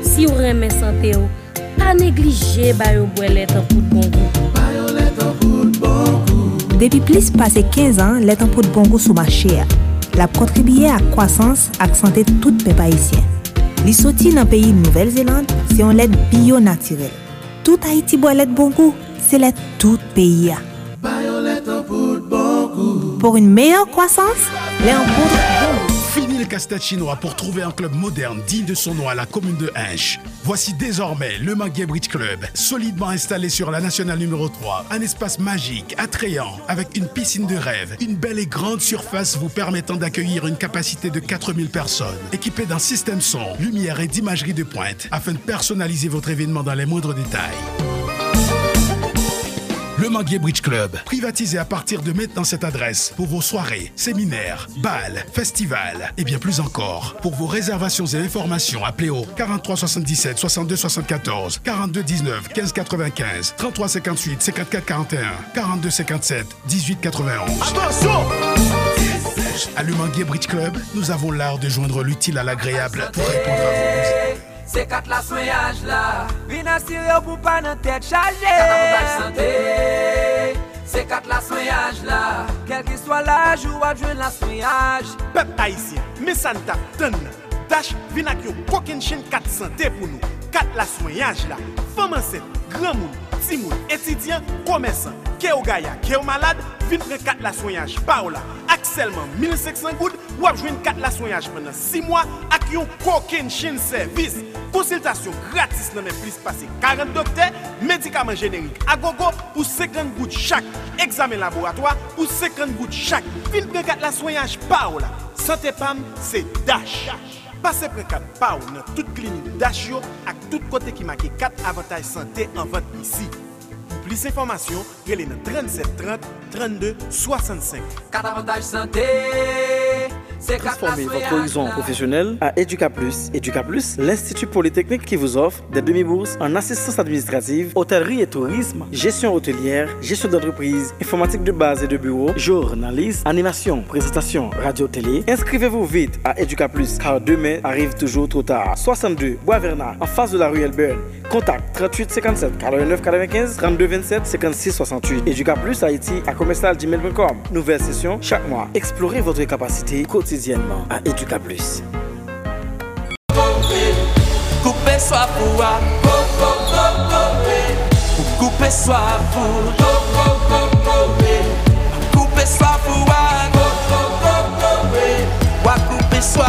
Si ou remen sante ou, pa neglije bayon boye let an poud bon kou. Bayon let an poud bon kou. Depi plis pase 15 an, let an poud bon kou sou ma chè a. la kontribiye ak kwasans ak sante tout pe paisyen. Li soti nan peyi Nouvel Zeland, se yon let biyo natirel. Tout Haiti bo let bonkou, se let tout peyi ya. Pour une meilleure croissance, lè en Fini le casse-tête chinois pour trouver un club moderne digne de son nom à la commune de Hinche. Voici désormais le Manguier Bridge Club, solidement installé sur la nationale numéro 3. Un espace magique, attrayant, avec une piscine de rêve, une belle et grande surface vous permettant d'accueillir une capacité de 4000 personnes, équipé d'un système son, lumière et d'imagerie de pointe, afin de personnaliser votre événement dans les moindres détails. Le Manguier Bridge Club, privatisé à partir de maintenant cette adresse pour vos soirées, séminaires, balles, festivals et bien plus encore. Pour vos réservations et informations, appelez au 43 77 62 74 42 19 15 95 33 58 54 41 42 57 18 91. À Le Manguier Bridge Club, nous avons l'art de joindre l'utile à l'agréable pour répondre à vos besoins. Se kat la soyaj la. Vin asire ou pou pa nan tèt chaje. Kata sante. Se kat la soyaj la. Kel ki swa laj ou adjwen la soyaj. Pep Haitien, me tap ten nan Dash vin ak yo kokin chen kat sante pou nou Kat la soyaj la Faman set, gran moun, ti moun, etidyan, komersan Ke ou gaya, ke ou malade Vin pre kat la soyaj pa ou la Ak selman 1500 goud Wap jwen kat la soyaj penan 6 mwa Ak yon koken chen servis Konsultasyon gratis nan men plis pase 40 dokter, medikaman a gogo pou 50 gout chak. Eksamen laboratoa pou 50 gout chak. Vin prekat la soyaj pa ou la. Sante Pam, Dash. Pase prekat pa ou nan tout klinik Dash yo ak tout kote ki make 4 avantaj sante an vot isi. Plis informasyon, rele nan 37 30 32 65. 4 avantaj sante Transformez votre horizon professionnel à EducaPlus. EducaPlus, l'Institut Polytechnique qui vous offre des demi-bourses en assistance administrative, hôtellerie et tourisme, gestion hôtelière, gestion d'entreprise, informatique de base et de bureau, journalisme, animation, présentation, radio-télé. Inscrivez-vous vite à EducaPlus car demain arrive toujours trop tard. 62 Bois Vernat, en face de la rue Elburn. Contact 38 57 89 95 32 27 56 68. EducaPlus Haïti à commercial.gmail.com. Nouvelle session chaque mois. Explorez votre capacité quotidiennement à EducaPlus. Coupe soif pour pour Mè swa,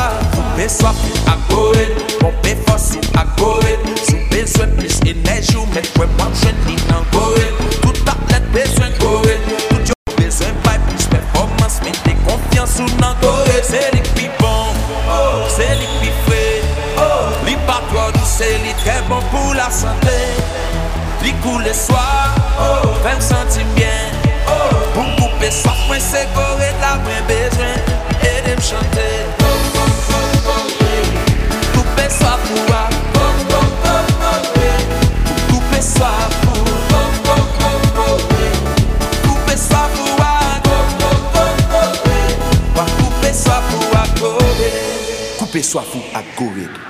mè swa pou akore bon, Mè mè fwa sou akore Sou bezwen plis enej ou mè Mwen mwen jen li nan kore Tout ak let bezwen kore Tout yo bezwen bay plis performans Mè te konfians ou nan kore Se li kpi bon, se li kpi fre. Li pa tro di se li tre bon pou la sante. Li kou le swa, fèm senti bien Pou koupe swa, mwen se kore la mwen bezwen. Et de me chanter Couper soif pour moi Couper soif pour Couper soif pour moi Couper soif pour accorder Coupez soif ou à Gorée.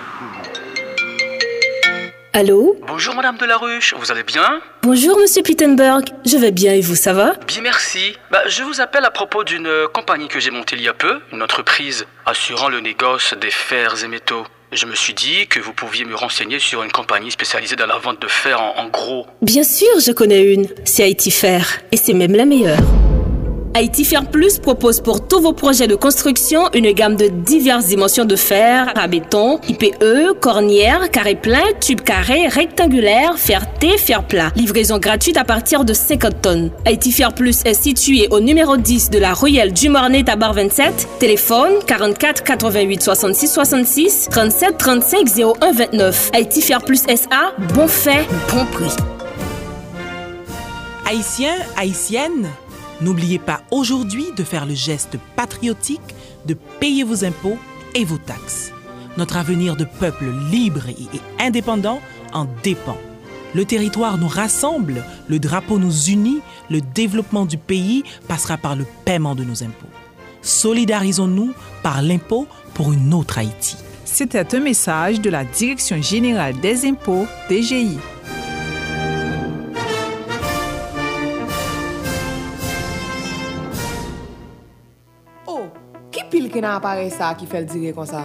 Allô Bonjour Madame Delaruche, vous allez bien Bonjour Monsieur Pittenberg, je vais bien et vous, ça va Bien merci. Bah, je vous appelle à propos d'une euh, compagnie que j'ai montée il y a peu, une entreprise assurant le négoce des fers et métaux. Je me suis dit que vous pouviez me renseigner sur une compagnie spécialisée dans la vente de fer en, en gros. Bien sûr, je connais une, c'est Haïti Fer, et c'est même la meilleure. Haïti Fer Plus propose pour tous vos projets de construction une gamme de diverses dimensions de fer, à béton, IPE, cornière, carré plein, tube carré, rectangulaire, fer T, fer plat. Livraison gratuite à partir de 50 tonnes. Haïti Fer Plus est situé au numéro 10 de la Ruelle du Mornay Tabar 27. Téléphone 44 88 66 66 37 35 01 29. Haïti Plus SA, bon fait, bon prix. Haïtiens, haïtiennes, n'oubliez pas aujourd'hui de faire le geste patriotique de payer vos impôts et vos taxes. Notre avenir de peuple libre et indépendant en dépend. Le territoire nous rassemble, le drapeau nous unit, le développement du pays passera par le paiement de nos impôts. Solidarisons-nous par l'impôt pour une autre Haïti. C'était un message de la Direction générale des impôts, DGI. nan apare sa ki fel dire kon sa?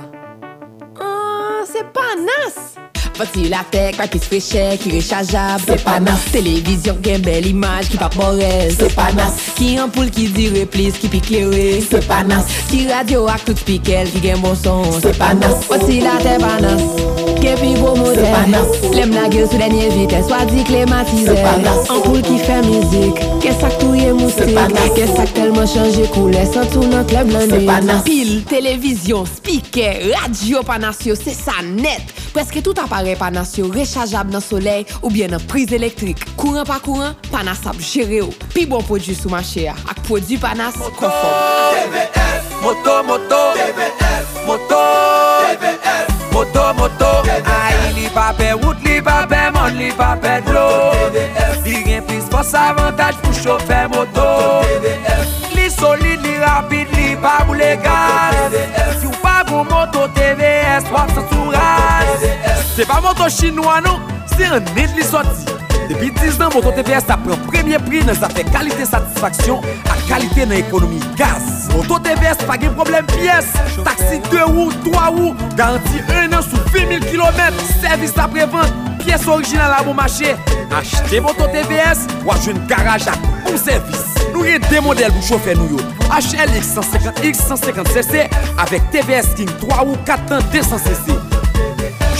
Ah, se panas! Voti la tek, pa ki spreche, ki rechajab Se panas, televizyon gen bel imaj ki pa morel Se panas, ki ampoul ki dire plis ki pi klere Se panas, ki radyo ak tout spikel ki gen bon son. Se panas, voti la tek panas, gen pi bo model Se panas, lem la gel sou denye vites, wadi klematize Se panas, ampoul ki fe mizik, kesak touye moustik Kesak telman chanje koule, san tou nan kleb lande Se panas, pil, televizyon, spiker, radyo panas yo, se sa net. Preske tout apal apare panasyo rechajab nan soley ou bien nan priz elektrik. Kouran pa kouran, panas ap jere ou. Pi bon prodjou sou mache ya. Ak prodjou panas konfon. TVS, moto, moto, TVS, moto, TVS, moto, moto. Ay li pape, wout, li pape, mon, li pa pe TVS, Li gen plis bon pos avantaj pou chofer moto. TVS Li solide, li rapide, li pa mou le gaz. Si ou pa mou moto TVS, wap sa sou. Se pa moto chinois nou, se an net li soti. Depi 10 nan, moto TVS apre pren premye pri nan sa fe kalite satisfaksyon a kalite nan ekonomi gaz. Moto TVS pa gen problem piyes, taksi 2 ou 3 ou, garanti 1 an sou 20.000 km, servis apre aprevent, piyes orijinal a bon mache. Achete moto TVS, wajou garaj ak ou servis. Nou gen de model pou chofer nou yo. HLX 150X 150cc avek TVS King 3 ou 4 an 200cc.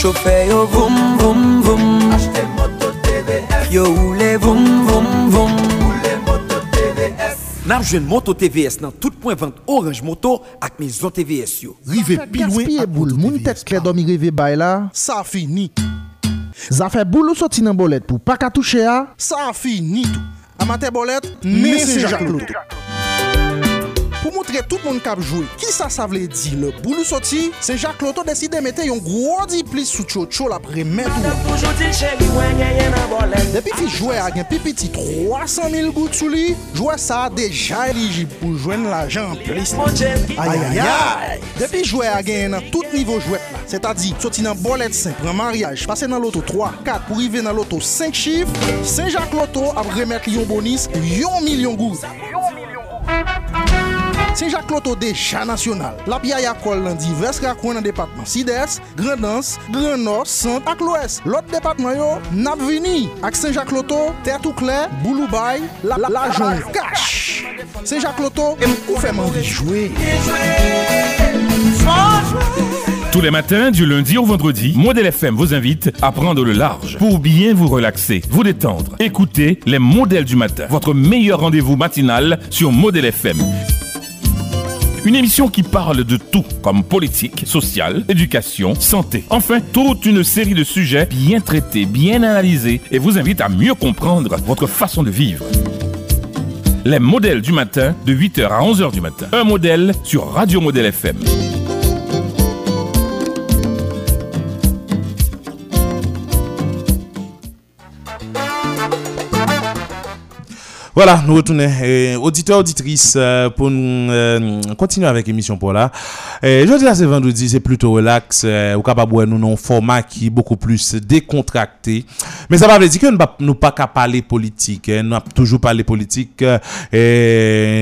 Choufe yo voum voum voum Achete moto TVS Yo oule voum voum voum Oule moto TVS Nap jwen moto TVS nan tout point vant Orange Moto ak me zon TVS yo. Rive pilwen ak moto TVS Moun tet kle domi rive bay la Sa fini Zafè boulou soti nan bolet pou pa touche a Sa fini tou Amate bolet Mese Jacques Loutou pou montre tout moun kap jwe. Ki sa sa vle di le boulou soti, se Jacques Loto deside mette yon gwo di plis sou tcho tcho la pre men tou. Depi fi jwe a gen pipiti 300.000 gout sou li, jwe sa deja eligib pou jwen la jan plis. Ayayay! Depi jwe a gen nan tout nivou jwet la, se ta di soti nan bolet 5, nan mariage, pase nan loto 3, 4, pou rive nan loto 5 chif, se Jacques Loto ap remet li yon bonis yon milyon gout. Yon milyon gout. Jacques Loto deja nasyonal, la piya ya kol nan divers rakwen nan depatman Sides, Grandans, Grand Nord, Sant ak l'Ouest. Depatman yo, nap vini ak Se Jacques Loto, Tertouklè, Bouloubay, la, la, la jon kash. Se Jacques Loto, fè man vi jwe. Tous les matins, du lundi au vendredi, Modèle FM vous invite à prendre le large pour bien vous relaxer, vous détendre. Écoutez les modèles du matin, votre meilleur rendez-vous matinal sur Modèle FM. Une émission qui parle de tout, comme politique, social, éducation, santé. Enfin, toute une série de sujets bien traités, bien analysés et vous invite à mieux comprendre votre façon de vivre. Les modèles du matin, de 8h à 11h du matin. Un modèle sur Radio Modèle FM. Voilà, nous retournons. Euh, auditeurs, auditrices, euh, pour nous euh, continuer avec l'émission pour là. Euh, je dis là, c'est vendredi, c'est plutôt relax. Euh, ou capable nous un format qui est beaucoup plus décontracté. Mais ça veut dire que nous ne nous pas qu'à parler politique. Hein, nous avons toujours parlé politique. Euh,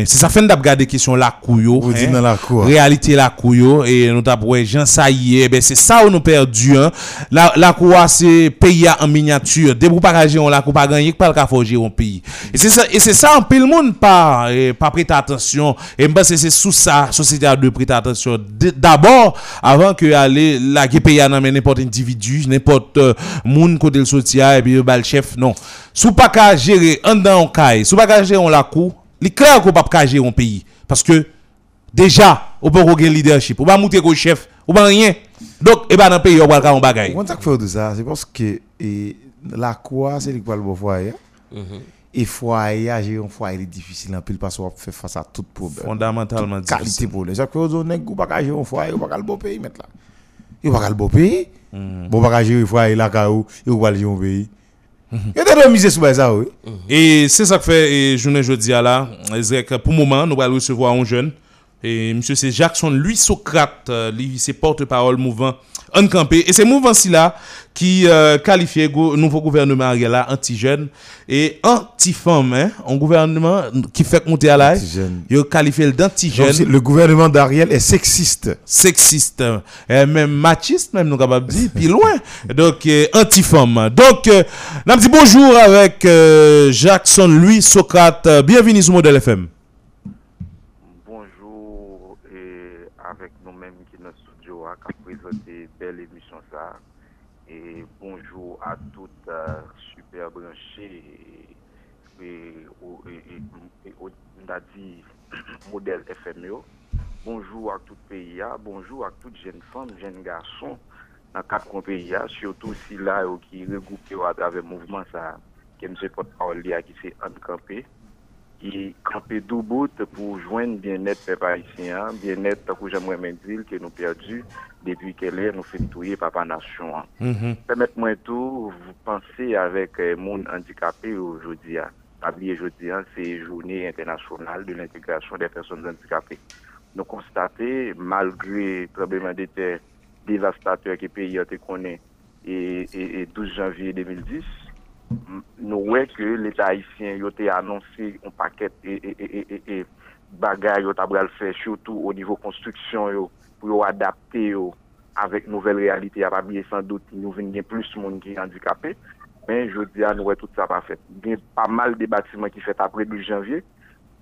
c'est ça fait de regarder question la couille. Vous dites dans la cour. Réalité la couille. Et nous avons Jean ça y est. Ben, c'est ça où nous perdu. Hein. La, la cour, c'est pays en miniature. Dès que vous pas gérer la cour, pas gagner, pas le cas faut gérer un pays. Et c'est ça, et c'est ça, un peu le monde pas, eh, pas prêter attention. Et que c'est sous ça, société a de prêter attention. D'abord, avant que aller, la pays à n'importe individu, n'importe euh, monde côté le soutien, et puis le bal chef, non. Sous pas qu'à gérer un dans un caille, sous pas qu'à gérer la cour, il est clair qu'on pas qu'à gérer un pays. Parce que, déjà, on peut gagner leadership, on va monter comme chef, on va rien. Donc, et ben dans le pays, on va faire un bagage. Comment ça fait de ça C'est parce que et, la quoi, c'est le quoi le beau foyer. Et foyer, gérer un foyer il est difficile en pile parce qu'on fait face à tout problème. Fondamentalement qualité problème. Ça fait aux nèg ou pas gérer un foyer, ou pas le beau pays mettre là. Il pas le beau pays. Bon pas qu'à gérer foyer là il pas gérer un pays. Il était miser sur ça oui. Et c'est ça que fait journée jeudi à là. Que pour le moment, nous allons recevoir un jeune. Et monsieur, c'est Jackson, lui, Socrate, euh, lui, c'est porte-parole mouvement en campé. Et c'est mouvement si là qui euh, le nouveau gouvernement Ariel là anti-jeune et anti-femme. Hein, un gouvernement qui fait monter à l'âge. Il qualifié le d'anti-jeune. Le gouvernement d'Ariel est sexiste. Sexiste. Et même machiste, même nous capables de dire. Puis loin. Donc, euh, anti-femme. Donc, euh, nous dit bonjour avec euh, Jackson Louis Socrate. Bienvenue sur Modèle FM. à toute euh, super branchée et, et, et, on a dit *coughs* modèle FMO. Bonjour à tout pays, bonjour à toutes jeunes femmes, jeunes garçons dans quatre pays, surtout si là qui regroupé à travers le mouvement ça, qui me M. porte-parole qui s'est encampé, qui campé debout pour joindre bien-être des Haïtiens, bien-être que j'aimerais me dire que nous perdu depuis qu'elle est nous fait papa nation. hein. Mhm. Permettez-moi tout, vous pensez avec le monde handicapé aujourd'hui. hein. Pas oublier aujourd'hui, hein, c'est journée internationale de l'intégration des personnes handicapées. Nous constatons, malgré le tremblement de terre dévastateur que le pays a été connu et, et, et 12 janvier 2010, m- nous voyons que l'État haïtien a été annoncé un paquet et, et, et, et, et, bagaille surtout au niveau construction yo, pour adapter avec nouvelle réalité. A pas sans doute nous venons plus de monde qui est handicapé. Mais je dis à nous tout ça pas fait il y a pas mal de bâtiments qui fait après 12 janvier.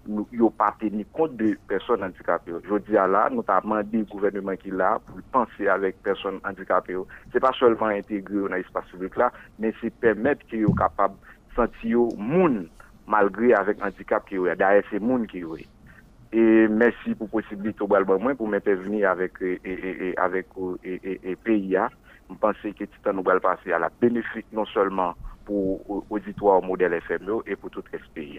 Nous yo pas tenu compte de personnes handicapées. Je dis à là nous avons demandé au gouvernement qui est là pour penser avec personnes handicapées. C'est pas seulement intégrer dans l'espace public là mais c'est permettre qu'ils soient capables de sentir yo moun malgré avec handicap qui est d'ailleurs c'est moun qui est et merci pour la possibilité au moi pour m'intervenir avec et, et, et, avec euh, et, et PIA. Je pense que Titan nous va passer à la bénéfice non seulement pour l'auditoire modèle FMO et pour tout le pays.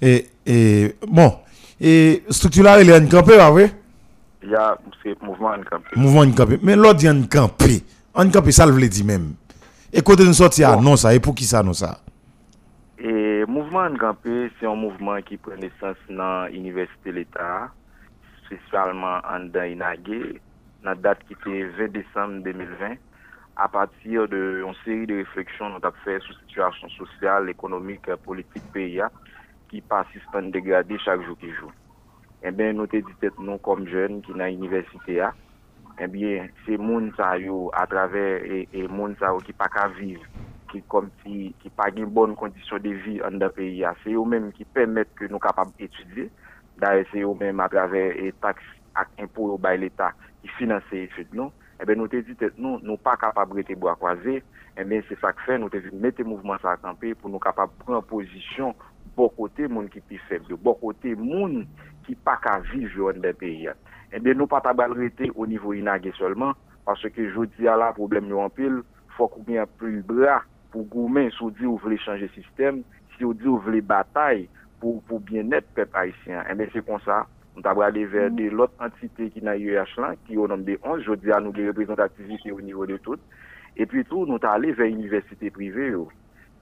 Et, et bon, et structure là, il y a une campé, pas vrai? Il y a ce mouvement en campé. Mouvement une campé. Mais l'autre, il y a une campé. En campé, ça le veut dire même. Et quand nous sortir, non, ça, et pour qui ça, non, ça? Et mouvement en campé, c'est un mouvement qui prend naissance dans l'Université de l'État, spécialement en dans Inagé, la date qui était 20 décembre 2020, à partir de une série de réflexions nous avons fait sur la situation sociale, économique, politique pays qui persiste en dégradé chaque jour qui joue. Eh bien, nous nous comme jeunes qui dans l'université eh bien, c'est yo à travers et, et moun sa yo qui pas vivre, qui comme si qui pas une bonne condition de vie en dans pays hein. c'est eux mêmes qui permettent que nous capables d'étudier. D'ailleurs, c'est eux mêmes à travers les taxes et impôts bail l'État qui financent les études. Eh bien, nous te dit nous, nous pas capables de bois croisés. Eh bien, c'est ça que fait, nous te dit mettre mouvement ça à camper pour nous capables prendre position bon côté moun qui plus faible, bon côté moun qui pas qu'à vivre dans des pays. Eh bien, nous pas tabal rester au niveau inagé seulement, parce que je dis à la problème nous en pile, faut qu'on ait plus le pou goumen sou di ou vle chanje sistem, si ou di ou vle batay pou, pou bien net pep haisyen. Eme se kon sa, nou tabra ale ver de lot entite ki nan UH lan, ki yo nom de 11, jodi an nou de reprezentativite yo nivou de tout, e pi tou nou ta ale ver universite prive yo.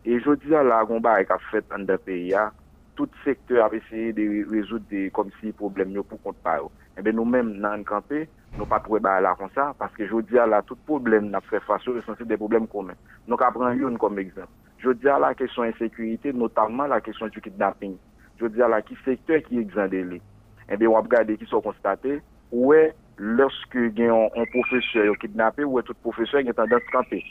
E jodi an la, gomba ek a fet an da peya, tout sektor ap eseye de rezout de kom si problem yo pou kont pa yo. Eh bien, nous-mêmes, dans le campé, nous pas trouvé bah là comme ça, parce que je dis à la tout problème n'a fait face sont des problèmes communs. Nous prenons une comme exemple. Je dis à la question insécurité, notamment la question du kidnapping. Je dis à la qui secteur qui est exempt de lui. Eh bien, on va regarder qui sont constatés, est lorsque un, un professeur est kidnappé, est tout professeur qui est tendance à camper?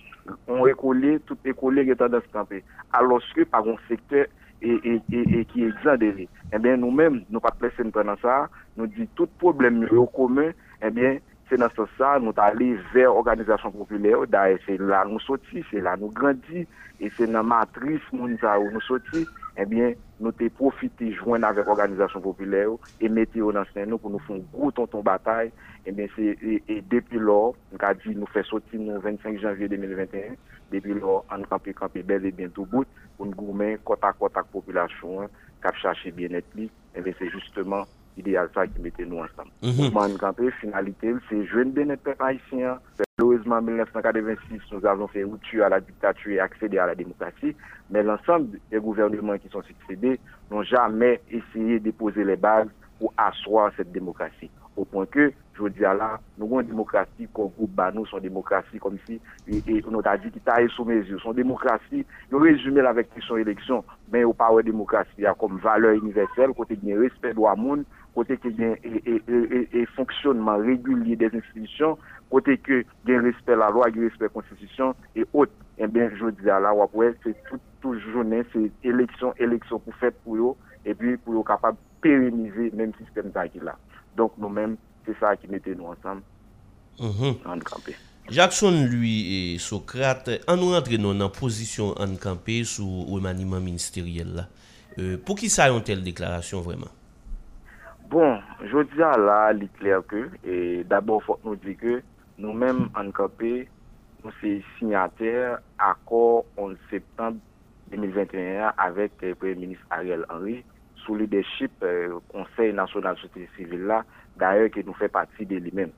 On école, tout école qui est tendance camper. Alors que par un secteur et, et, et, qui est lui. Eh bien, nous-mêmes, nous pas placer nous dans ça, nous dit tout problème au commun, eh bien, c'est dans ce sens nous allons vers l'organisation populaire, d'ailleurs, c'est là nous sortis, c'est là nous grandis, et c'est dans la matrice où nous sortis, eh bien, nous t'ai profité joindre avec l'organisation populaire et mettre ce nous pour nous faire un gros tonton bataille. Eh bien, c'est, et, et depuis lors, nous avons dit, nous fait sortir le 25 janvier 2021. Depuis lors, on campé, campé bel et bien tout bout pour nous gourmer côte à côte avec la population, hein, qui a bien-être. Eh bien, c'est justement idéal ça qui mettait nous ensemble. Mhm. Mouvement de campé, finalité, c'est jeune bien-être haïtien. Malheureusement, en 1986, nous avons fait rupture à la dictature et accéder à la démocratie, mais l'ensemble des gouvernements qui sont succédés n'ont jamais essayé de poser les bases pour asseoir cette démocratie. au point que, je dis à là, nous avons une démocratie qu'on groupe nous, son démocratie comme si, et, et on a dit qu'il taille sous mes yeux. Son démocratie, nous résumé avec son élection, mais au de démocratie, il y a comme valeur universelle, côté de respect de monde, côté y a et, fonctionnement régulier des institutions, côté que y a respect la loi, a respect la constitution et autres. Eh bien, je dis à là, ouais, c'est toute tout journée, c'est élection, élection pour faire pour eux, et puis pour eux capable de pérenniser le même système qui là. Donc nous-mêmes, c'est ça qui mettait nous ensemble en campé. Jackson, lui, et Socrate, en nous rentrant dans la position en campé sous le remaniement ministériel là. Euh, pour qui ça une telle déclaration vraiment? Bon, je dis à là, il est clair que, et d'abord, il faut nous dire que nous-mêmes, en campé, nous sommes signataires accord 11 septembre 2021 avec le Premier ministre Ariel Henry sous le leadership euh, Conseil national de société civile là, d'ailleurs qui nous fait partie de lui-même.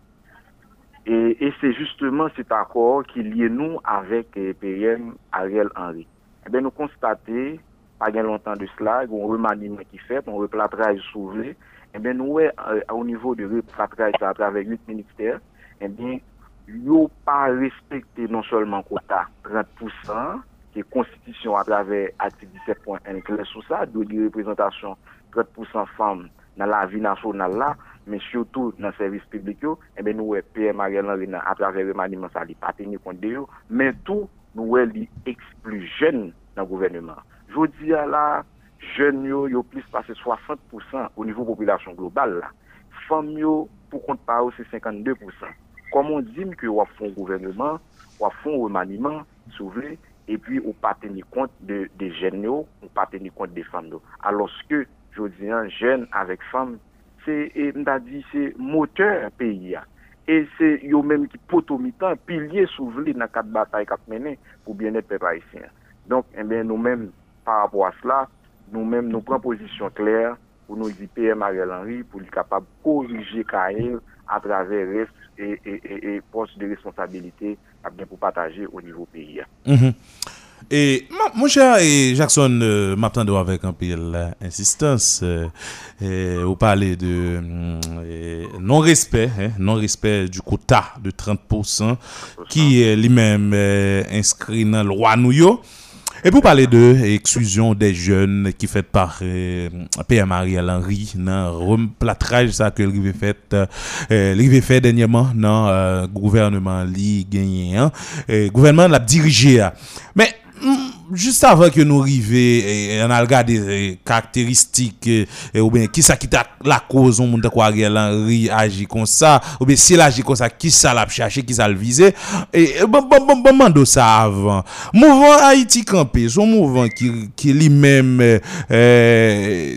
Et, et c'est justement cet accord qui lie nous avec le PM Ariel Henry. Eh bien, nous constatons, pas bien longtemps de cela, un remaniement qui fait, un replâtrage soulevé, eh ben nou wè euh, au nivou de repatraj sa atrave 8 minister, eh ben yo pa respekte non solman kota 30%, ki konstitisyon atrave ati 17.1 kles sou sa, do di reprezentasyon 30% fam nan la vi nasyonal la, men chyotou nan servis publik yo, ebe eh nou we PM Ariel Henry nan atrave remaniman sa li pateni konde yo, men tou nou we li eksplu jen nan gouvernement. Jodi ya la, jeunes yo, yo plus passé 60% au niveau population globale là. Femmes pour compte eux, c'est 52%. Comme on dit que on font gouvernement, on font remaniement, souverain, et puis on pas tenir compte de, des jeunes yo, on pas tenir compte des femmes. Alors que, je dis, un jeune avec femme, c'est, m'ta dit, c'est moteur pays. Et c'est yo même qui potomitan, pilier souverain dans quatre batailles qu'a mené pour bien-être peuple. Donc, eh bien, nous-mêmes, par rapport à cela, nous-mêmes, nous prenons position claire pour nous dire PM Ariel Henry, pour être capable de corriger Kael à travers et, et, et, et poste de responsabilité pour partager au niveau pays. Mhm. Et mon cher Jackson, euh, m'attendons avec un peu d'insistance. Euh, vous parlez de euh, non-respect, hein, non-respect du quota de 30% qui est lui-même euh, inscrit dans la loi nous yo. Et pour parler de l'exclusion des jeunes qui fait par euh, PM Mariel Henry dans replatrage ça que l'Rivé fait euh, fait dernièrement dans euh, gouvernement li gagné hein, gouvernement l'a dirigé. Mais juste avant que nous arrivions on a regardé les caractéristiques euh, euh, ou bien qui ça qui t'a la cause on monde quoi Ariel Henry agit comme ça ou bien s'il agit comme ça qui ça l'a cherché qui ça le visé. Et euh, bon bon bon bon mando ça avant. Mouvement Haïti campé son mouvement qui qui lui-même euh, euh,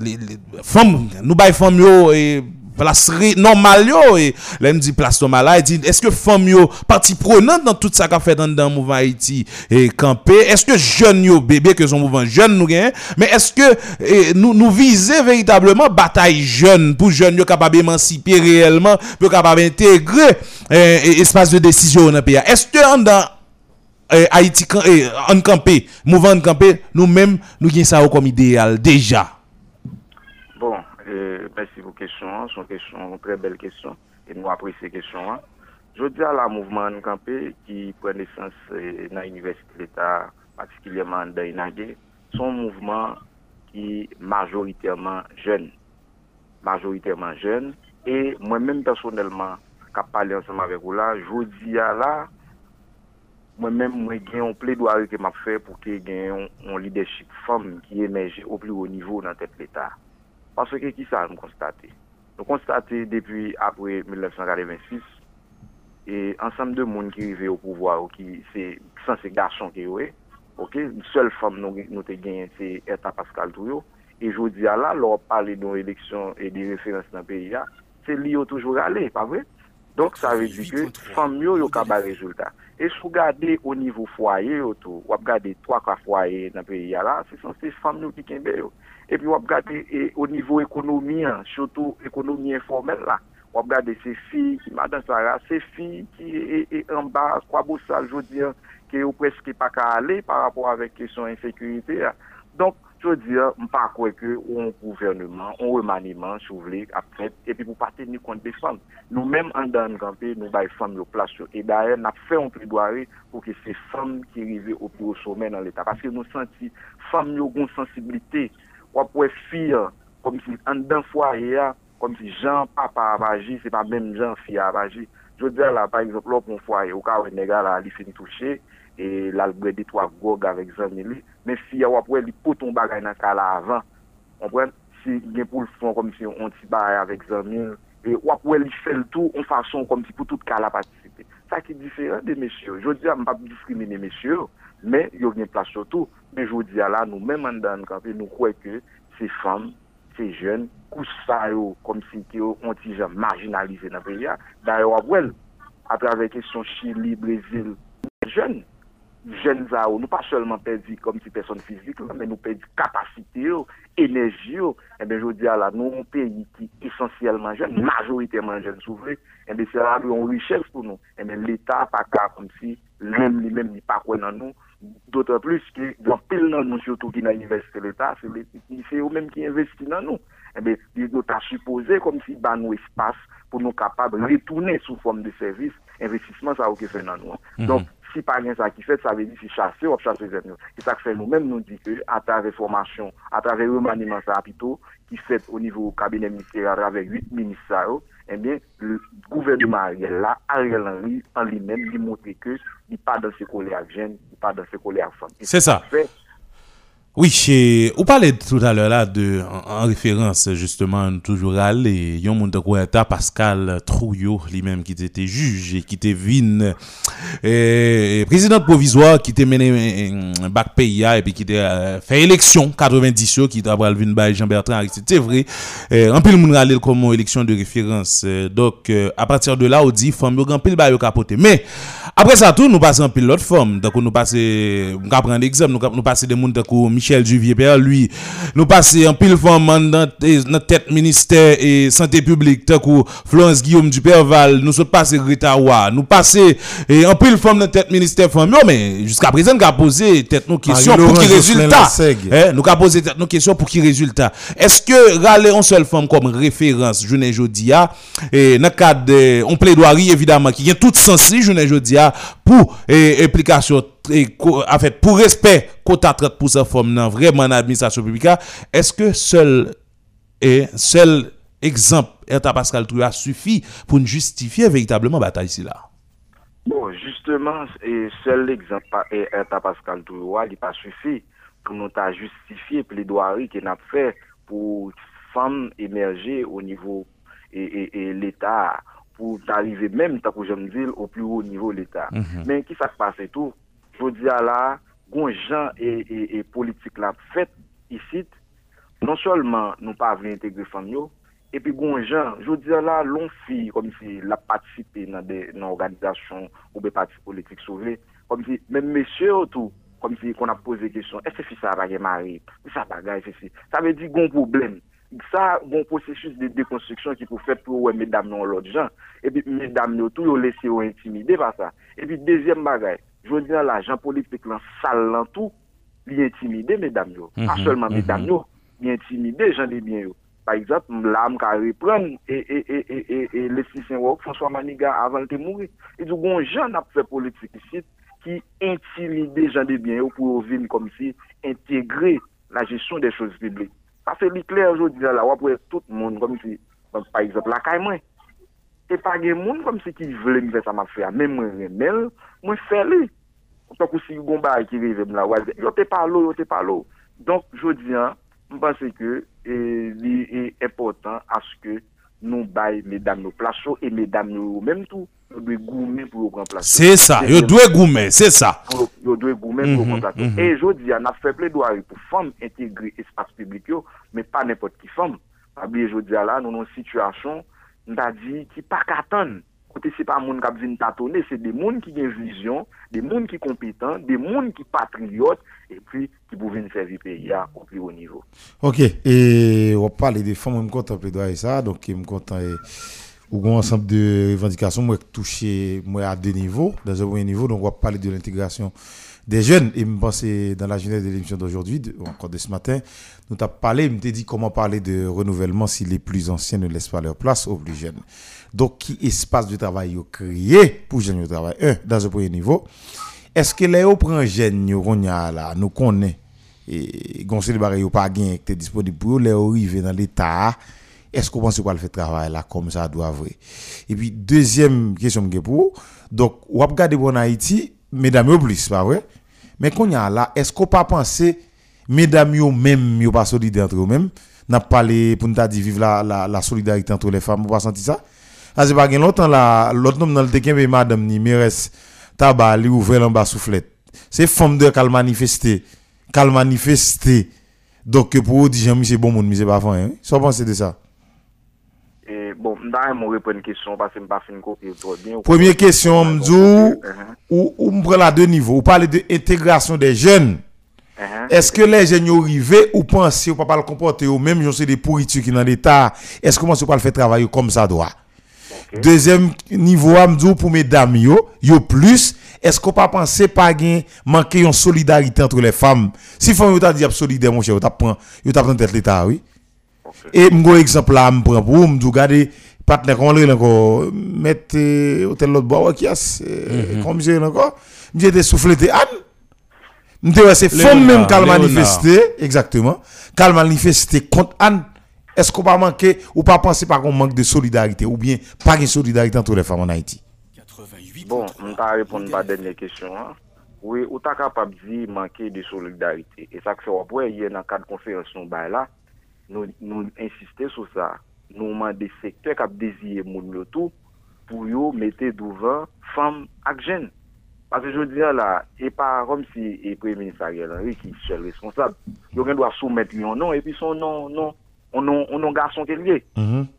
les, les femmes nous yo et place ré- normale yo il me dit place normale. Là il dit est-ce que femmes yo partie prenante dans tout ça qu'a fait dans dans mouvement Haïti et camper est-ce que jeunes yo bébé que son mouvement jeune nous gagne? Mais est-ce que eh, nous nous viser véritablement bataille jeune pour jeunes yo capable émanciper réellement pour capable intégrer eh, eh, espace de décision dans le pays? Est-ce que en dans eh, Haïti can- eh, en campé mouvement en campé nous-mêmes nous gagne ça comme idéal déjà? Bon, merci pour la question. hein. Une question, très belle question. Et nous apprécions ces questions. hein. Je dis à la mouvement en campé qui prend naissance euh, dans l'université de l'État, particulièrement dans Inagé, son mouvement qui majoritairement jeune. Majoritairement jeune. Et moi-même personnellement, qui parlé ensemble avec vous là, je dis à la, moi-même, moi, j'ai un plaidoyer que m'a fait pour qu'il y ait un, leadership femme qui émerge au plus haut niveau dans l'État. Parce que qui ça nous constaté Nous constaté depuis après 1986 et ensemble de monde qui arrivé au pouvoir ou qui c'est sans ces garçons qui ouais OK? Seule femme nous nous gagné c'est Eta Pascal Touyo et je dis à là leur parler d'une élection et des références dans le pays c'est au toujours aller pas vrai? Donc ça veut dire que femme yo yo ka ba résultat. Et si vous regardez au niveau foyer ou regardez trois cas foyer dans le pays là c'est censé femme nous qui yo et puis, on regarde au niveau économie, hein, surtout économie informelle, là. On regarde ces filles, Madame Sarah, ces filles qui est, en bas, quoi beau ça, je veux dire, qui est presque pas qu'à aller par rapport avec question insécurité. là. Donc, je dis, je ne pas croire que un gouvernement, un remaniement, si vous voulez, après, et puis pour pas tenir compte des femmes. Nous-mêmes, en dans le campé, nous avons les femmes au place. Et d'ailleurs, nous avons fait un plaidoyer pour que ces femmes qui arrivent au plus haut sommet dans l'État. Parce que nous sentons, femmes ont une sensibilité. On peut filles, comme si, en d'un foyer, comme si Jean, papa a agi, pas même Jean, fille a agi. Je veux dire, par exemple, un foyer, au cas où un gars, là, il finit touché, et là, le des trois gog avec Zanili, mais si y a après, il peut ton bagay dans ce cas-là avant, on prend, si il y pour le fond, comme si on t'y bagay avec Zanili, et il fait le tout en façon comme si tout cas là participer. Ça qui est différent des messieurs. Je veux dire, je ne pas discriminer messieurs, mais il y a une place surtout. Mais je veux dire, là, nous, même en dans nous croyons que ces femmes, ces jeunes, comme si ils ont été marginalisés dans le pays. D'ailleurs, après, à travers la question Chili, Brésil, jeunes, jeunes à nous pas seulement perdu comme si personne physique, mais nous perdu capacité, énergie. Et bien, je veux dire, là, nous, un pays qui est essentiellement jeune, majoritairement jeune, s'ouvrir, et bien, c'est là une richesse pour nous. Et bien, l'État, pas comme si l'homme lui-même n'est pas quoi dans nous. D'autant plus que, dans pile dans nous, surtout qui dans l'université de l'État, c'est eux-mêmes qui investissent dans nous. Et bien, ils doivent supposer comme si, bah, nous, espace pour nous capables de retourner sous forme de service, investissement, ça, a fait dans nous. Donc, si pas rien ça qui fait, ça veut dire si chasser ou chasser les ennemis. Et ça fait nous-mêmes nous dit que à travers formation, à travers le remaniement ça plutôt, qui fait au niveau cabinet ministériel avec huit ministères, eh bien, le gouvernement Ariel là, Ariel Henry, en lui-même, il montre que il n'est pas dans ses collègues jeunes, il n'est pas dans ses collègues femmes. C'est ça. Oui, chez, vous parlez tout à l'heure là de, en, référence justement toujours à il y a un Pascal Trouillot, lui-même qui était juge et qui était vin, et, président provisoire qui était mené un bac pays et puis qui était euh, fait élection 90 qui était vin by Jean-Bertrand c'était vrai. en plus le monde allait comme élection de référence. donc euh, à partir de là on dit femme yo grand pile ba. Mais après ça tout nous passons en pile l'autre forme. Donc nous passer on prendre l'exemple nous nous passer des monde comme Michel Duvier Père, lui, nous passer en pile femme dans notre tête ministère et santé publique, que Florence Guillaume du Perval, nous sommes passés Greta nous passer en pile femme dans tête ministère femme, mais jusqu'à présent, nous avons posé tête nos questions pour qui résultat. Eh, nous avons posé tête nos questions pour qui résultat. Est-ce que râler une seule femme comme référence, je ne dis et dans le cadre on plaidoirie évidemment, qui est toute sensée, je ne dis ya pou e, implikasyon a e, fèt pou respect kota 30% fòm nan vreman nan administrasyon publika, eske sel e sel ekzamp Erta Pascal Troua sufi pou nou justifiye veytableman batay si la? Bon, justeman, e, sel ekzamp Erta Pascal Troua li pa sufi pou nou ta justifiye ple doari ki nap fè pou fèm emerje ou nivou e l'Etat pour arriver même, tant je me dis, au plus haut niveau de l'État. Mhm. Mais qui ça se passe tout? Je dis à la, gens et, et, politique la fait ici, non seulement nous pas venir intégrer famille, et puis gon gens, je dis à la, l'on fille comme si la participé dans des organisations ou des partis politiques sauvés, comme si même messieurs tout, comme si qu'on a posé question, est-ce que ça va marier, ça ceci, ça veut dire gon problème. Ça, bon processus de déconstruction qui peut faire pour ouais, mesdames non l'autre gens. Et puis, mesdames, nous, tout, laissé intimider par ça. Et puis, deuxième bagaille, je veux dire, l'agent politique, là, sale, là, tout, il intimidé, mesdames, yo. Mm -hmm, pas seulement -hmm. mesdames, yo, il intimidé, gens des biens, yo. Par exemple, l'âme qui a reprendre et, et, et, et, et, François Maniga avant de mourir. Et du coup, gens n'a fait politique ici qui intimidé gens des biens pour venir comme si intégrer la gestion des choses publiques. Parce que l'éclair aujourd'hui, là, on peut tout le monde comme si, par exemple, la caille, et pas de monde comme si qui me faire ça m'a fait, même moi, remel, moi, fais le. Tant que si vous avez qui arrive là, yo te pas l'eau, yo te pas l'eau. Donc, je dis, je pense que il est important à ce que nous baillons mesdames nos places et mesdames nous même tout, pour. C'est ça, c'est ça. Pour prendre place. Et je dis, on a fait plaidoyer pour femmes intégrer l'espace public, mais pas n'importe qui femme. Je dis là, nous avons une situation nda di ki pa katan. Kote se pa moun kap vin tatone, se de moun ki gen vizyon, de moun ki kompetan, de moun ki patriyot, e pi ki pou vin servi pe ya ou pli ou nivou. Ok, e wap pale de fom mwen kontan ple doa e sa, donk mwen kontan e ou gwen ansamp de revendikasyon mwen touche mwen a de nivou, da zè mwen nivou, donk wap pale de l'integrasyon des jeunes. Et me penser dans la journée de l'émission d'aujourd'hui, encore de ce matin, nous t'as parlé, me dit comment parler de renouvellement si les plus anciens ne laissent pas leur place aux plus jeunes. Donc, qui espace de travail yo créé pour jeunes au travail? Un, dans un premier niveau. Est-ce que les prend jeunes nous connaît, et gonse de pas gain qui est disponible pour les yo arrivé dans l'état, est-ce qu'on pense pas le faire travail là comme ça doit vrai? Et puis, deuxième question que pour, donc, ap gade pour en Haïti, mesdames plus, pas vrai? Mais qu'on y a là, est-ce qu'on pas penser, mesdames yo même, yo pas solidaires entre eux même, n'a pas parlé pour nous dit vivre la, la, la solidarité entre les femmes, vous pas senti ça? Ah, c'est pas gen longtemps là, l'autre nom dans le tekin madame ni Mires tabac li ouvert en bas soufflette. C'est femme de qu'elle manifester, qu'elle manifester. Donc pour dire c'est bon monde, c'est pas vrai. Hein? Ça pensez de ça? Et bon, m'da répondre une question parce que m'pas fin copier trop bien. Première question, m'dou, ou, ou m'prend la deux niveaux. Vous parlez de intégration des jeunes. Uh-huh. Est-ce que les jeunes sont arrivés ou pensez ou pas le comporter ou même c'est des pourritures qui dans l'état, est-ce que vous pas le faire travailler comme ça doit? Deuxième niveau, amdou pour mesdames yo, yo plus, est-ce qu'on pas penser pas gain manquer une solidarité entre les femmes? Si femme yo t'a dit solidaire mon cher, yo t'a prend, yo t'a oui. Et m'go exemple là, m'prend pour vous, m'dou gade partenaire comment le encore mettre hôtel l'autre bois qui a Mhm. comme j'ai encore, soufflé te Anne. M'te ouais, c'est femme même qu'elle manifester, exactement, qu'elle manifester contre Anne. Est-ce qu'on pas manquer ou pas penser par qu'on manque de solidarité ou bien pas de solidarité entre les femmes en Haïti? Bon, je vais répondre à la dernière question. hein. Oui, ou ta capable de dire manquer de solidarité? Et ça que hier dans le cadre de conférence nous bail là, nous, nous insister sur ça. Nous demandons des secteurs qui ont désiré moun yo tout pour mettre devant femmes et jeunes. Parce que je veux dire là, et pas comme si le Premier ministre Ariel Henry qui est seul responsable. Yo doit soumettre un nom et puis son nom, non, on non, on non garçon qui est lié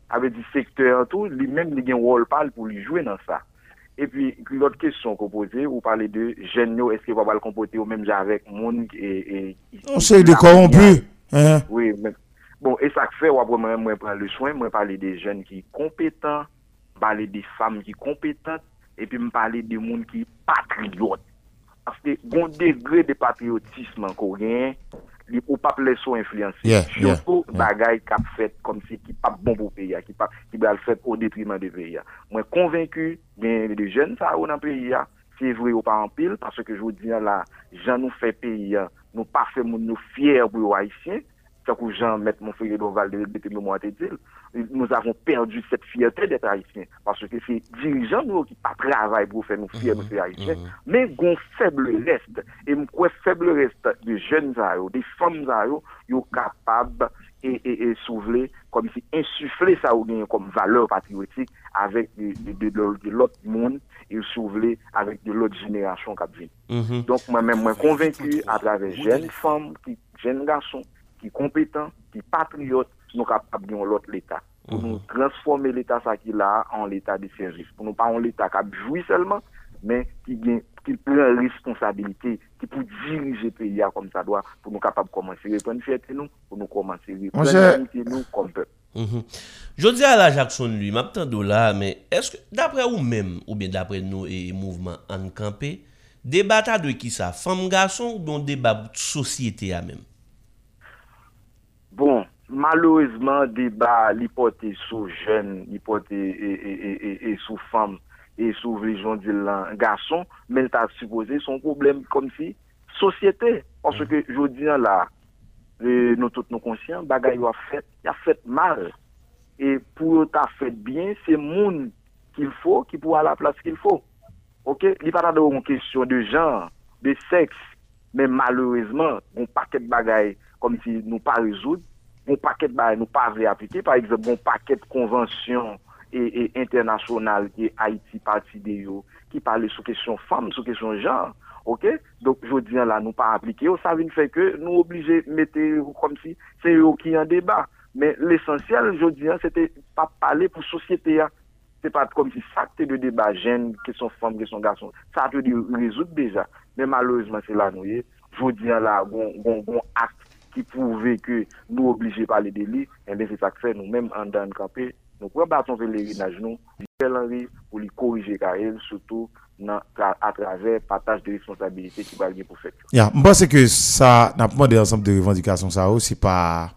avec du secteur tout, lui-même il a un rôle pour lui jouer dans ça. Et puis l'autre question qu'on posait, vous parlez de jeunes, est-ce qu'il va pas le comporter au même genre avec monde et, et On sait de corrompus. Hein? oui, mais Bon, e sak fe wap wè mwen mwen pran le soin, mwen pale de jen ki kompetan, pale de fam ki kompetan, epi mwen pale de moun ki patriyot. Aske, goun degre de patriyotisman ko gen, li ou pap le sou influensi. Yeah, yeah, Choko yeah. bagay kap fet kom se ki pap bon pou peya, ki pap ki bal fet ou detriman de peya. Mwen konvenku, gen de jen sa ou nan peya, se vwe ou pa an pil, parce ke joun diyan la, jan nou fe peya, nou pa fe moun nou fyer pou yo haisyen, c'est que Jean Doval de depuis le mois de dire, nous avons perdu cette fierté d'être haïtiens, parce que c'est dirigeants nous qui pas travaillent pour faire nous fiers de faire haïtiens, mais gon faible reste, et quoi faible reste de jeunes à eux, des femmes à eux, yo capable et, et, et soulever, comme si insuffler ça ou bien comme valeur patriotique avec de, de, de, de- de l'autre monde et soulever avec de l'autre génération qui vient. Mhm. Donc moi-même, moi convaincu à travers jeunes femmes, jeunes garçons, qui compétents, qui patriotes, nous capables de l'autre l'État. Pour nous transformer l'État ça qui là en l'État de service. Pour nous pas en l'État qui jouit seulement, mais qui gagne qui prend responsabilité, qui peut diriger le pays comme ça doit, pour nous capables de commencer à reprendre fierté nous, pour nous commencer à reprendre dignité nous comme peuple. Mhm. Je dis à la Jackson, lui, m'a de là, mais est-ce que, d'après vous même, ou bien d'après nous et mouvement en campé, débat de qui ça, femme garçon ou bien débat de société à même? Bon, malheureusement, débat l'hypothèse sous jeune, l'hypothèse et, et, et, et, sous femme et sous les gens de l'an- garçon, mais t'as supposé son problème comme si société. Parce que je dis là, nous tous conscients, bagay yo a fait, a fait mal. Et pour t'a fait bien, c'est moun qu'il faut qui pour à la place qu'il faut. OK, il pas de question de genre, de sexe, mais malheureusement, un paquet de comme si nous pas résoudre, un paquet bagailles nous pas veut appliquer par exemple, un paquet de conventions et, et internationales qui Haïti qui parle sur question femme, sur question genre. Donc je dis là nous pas appliquer, ça vient faire que nous mettre comme si c'est eux qui débat. Mais l'essentiel, je dis, c'était pas parler pour société. hein. C'est pas comme si ça que de débat sont femmes, qui sont garçons. Ça dit résoudre déjà. Mais malheureusement, c'est là, nous, je dis là, bon acte qui prouve que nous obligés de parler de lui, et bien c'est ça que fait nous-mêmes en le campé. Nous prenons bâton pèlerinage, nous, Michel Henry, pour lui corriger Karel, surtout nan, à travers partage de responsabilité qui va pour faire. Ya, mwen pense ke sa, nan pman de ansampe de revendikasyon sa ou, se pa,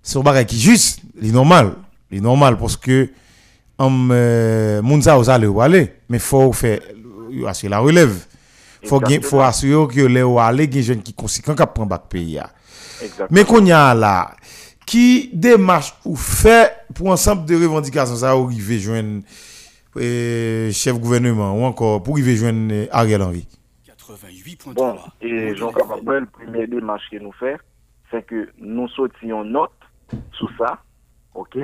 se ou bagay ki jist, li normal, li normal, poske, am, euh, moun sa ou sa le ale, men fò ou fe, yo asye la relèv, fò gen, fò asye yo ki yo le ou ale, gen jen ki konsekant Exactement. Men kon ya la, ki demache ou fe, pou ansampe de revendikasyon sa ou, rive jwen, euh, chef gouvernement, ou ankor, pou rive jwen euh, Ariel Henry? Bon, et Jean Capabel, le premier démarche que nous faisons, c'est que nous sortions note sur ça, ok,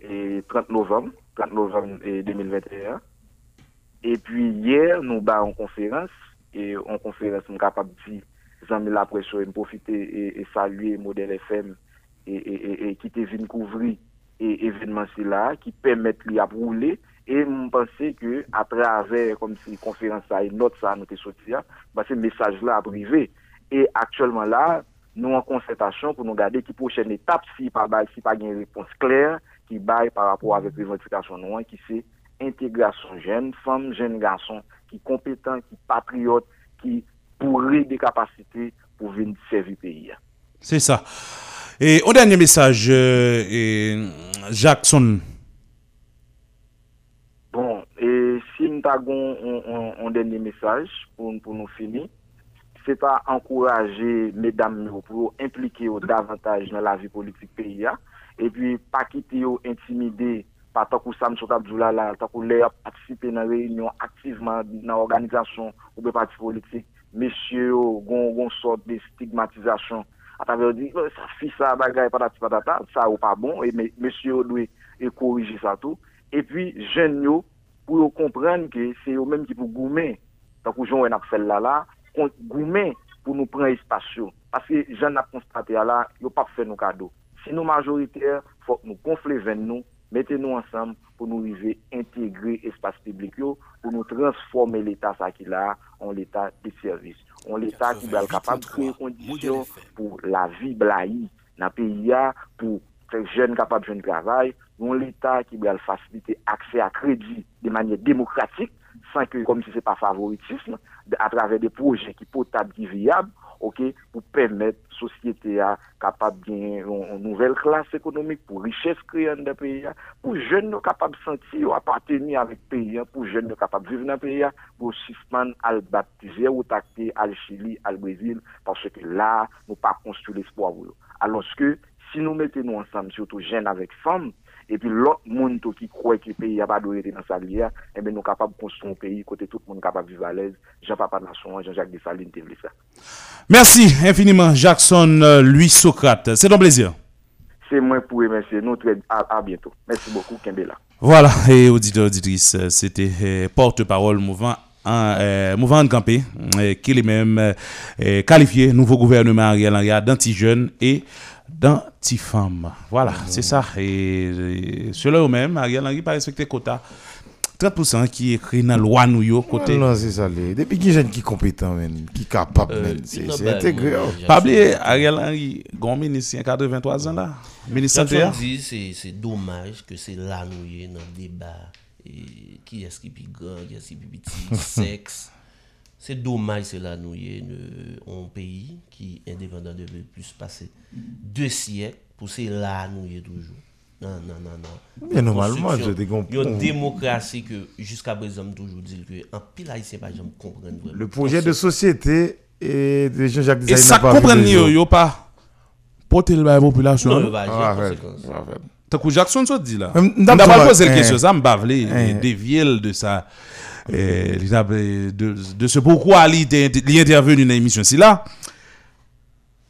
et 30 novembre, 30 novembre et 2021. Et puis hier, nous avons en conférence, et en conférence, nous sommes capables de dire, amis la pression, et profiter et, saluer Modèle FM, et, qui te vient couvrir et événement c'est là, qui permettent lui à rouler, et je pense que à travers comme si conférence nous était sorti là, bah, ce message là a privé. Et actuellement nous en concertation pour nous garder qui prochaine étape si pas une réponse claire qui baille par rapport revendication nous hein, qui c'est intégration jeunes femmes jeunes garçons qui compétents qui patriotes qui pourraient des capacités pour venir servir le pays. C'est ça. Et au dernier message, euh, et Jackson. Bon, et si nous avons un, dernier message pour, pour nous finir, c'est pas encourager mesdames pour impliquer davantage dans la vie politique pays hein. et puis pas quitter ou intimider par tant que Sam Sotabdoula là, tant que les participer dans réunion activement dans l'organisation ou des partis politiques, messieurs, gon gon sorte de stigmatisation. À travers dire Oh, ça fait ça bagaille ça ou pas bon. Et monsieur doit et corriger ça tout. Et puis jeunes yo pour comprendre que c'est eux même qui pour goumer. Tant que Jean a fait là là pour nous prendre espace parce que jeunes a constaté là yo pas fait nos cadeaux. Si nous majoritaires faut que nous gonfler vers nous mettez-nous ensemble pour nous arriver intégrer espace public yo, pour nous transformer l'état ça qui là en l'état de service. En l'état qui être capable de créer conditions pour la vie blaï dans le pays pour les jeunes capables de travail, en l'état qui va faciliter accès à crédit de manière démocratique sans que comme si c'est pas favoritisme à travers des projets qui potables qui viables OK pour permettre société à capable de gagner une, nouvelle classe économique pour richesse créée dans le pays pour jeunes capables de sentir appartenir avec le pays pour jeunes capables de vivre dans le pays. Pour suspendre al baptiser ou tacter al Chili al Brésil parce que là nous pas construire l'espoir alors que si nous mettons nous ensemble surtout jeunes avec femmes et puis l'autre monde qui croit que le pays a pas doré dans sa vie, eh bien nous capables de construire un pays côté tout le monde capable de vivre à l'aise. Jean-Papa Nation, Jean-Jacques Dessalines, voulait ça. Merci infiniment, Jackson euh, Louis Socrate. C'est un plaisir. C'est moi pour remercier nous. Très, à, à bientôt. Merci beaucoup, Kembela. Voilà, et auditeurs, auditrices, c'était euh, porte-parole mouvement. hein, euh, mouvement de campé, euh, qui est même euh, qualifié nouveau gouvernement Ariel Henry d'anti-jeunes et d'anti-femmes. Voilà, c'est ça. Et, et selon eux-mêmes, Ariel Henry pas respecté quota. 30% qui est écrit dans la loi nous yo côté. Non, c'est ça. les- Depuis qu'il y a des gens qui sont compétents, men, qui sont capables, men, c'est intégré. j'ai- Pas oublier, Ariel Henry, grand ministre, il y a 83 ans là. Ministre hein. c'est c'est dommage que c'est là nous y est dans le débat et qui est-ce qui plus grand, qui est-ce qui plus petit, *laughs* sexe. C'est dommage c'est là nous y est de- un pays qui est indépendant depuis plus passer deux siècles pour c'est là nous y est toujours. Non non non non. Mais normalement, je te comprends. Il y a une démocratie que jusqu'à présent toujours dit que en pile haïtien pas jamais comprendre vraiment. Le projet de société et de Jean-Jacques Et Dessalines ça n'a pas vu comprend le yo, jour. yo pas porter le bail population. Non, pas, Ah, conséquence. ouais, ouais. Tant que Jackson ça dit là. Euh, On d'abord, n'a pas posé la euh, question, ça me bavlé, euh, dévier de ça. A- de, de ce pourquoi il est intervenu dans l'émission. Si là,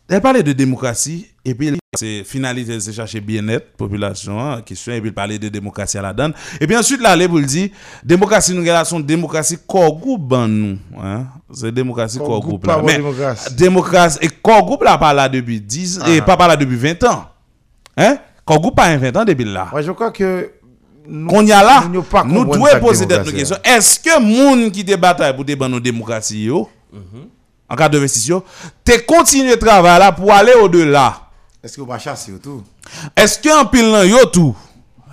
elle parlait de démocratie et puis c'est finalité c'est chercher bien-être population hein, question et puis parlait de démocratie à la donne et puis ensuite là vous le dit démocratie nous relation démocratie corps groupe nous hein c'est démocratie Corps groupe, là mais démocratie. démocratie et corps groupe là pas là depuis 10 et Ah. pas pas là depuis 20 ans hein corps groupe pas 20 ans depuis là Moi, je crois que. Nous- qu'on y a là, nous devons poser des démocratie, questions. hein. Est-ce que moun qui te bataille pour ban nos démocratie yo, en cas d'investition, te continuer travail là pour aller au-delà? Est-ce que vous va chasser tout? Est-ce que en pile yo tout,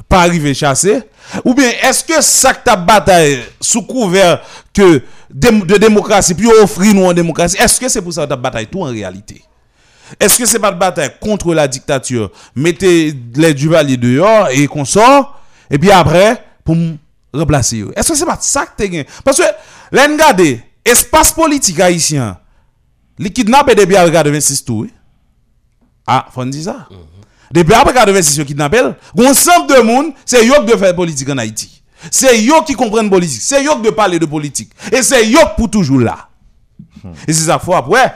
pas arriver chasser? Ou bien est-ce que ça que ta bataille sous couvert que de démocratie puis offrir nous en démocratie est-ce que c'est pour ça que ta bataille tout en réalité? Est-ce que c'est pas de bataille contre la dictature mettez les duvaliers dehors et qu'on sort et puis après pour m- remplacer eux. est-ce que c'est pas ça que t'es gagné? Parce que là regardez espace politique haïtien les kidnappés depuis après 26 tout oui. ah faut dire ça depuis après 86 yo kidnappé, un ensemble de monde, c'est yo qui de faire politique en Haïti. C'est yo qui comprennent politique, c'est yo qui de parler de politique et c'est yo pour toujours là. Et c'est ça fois après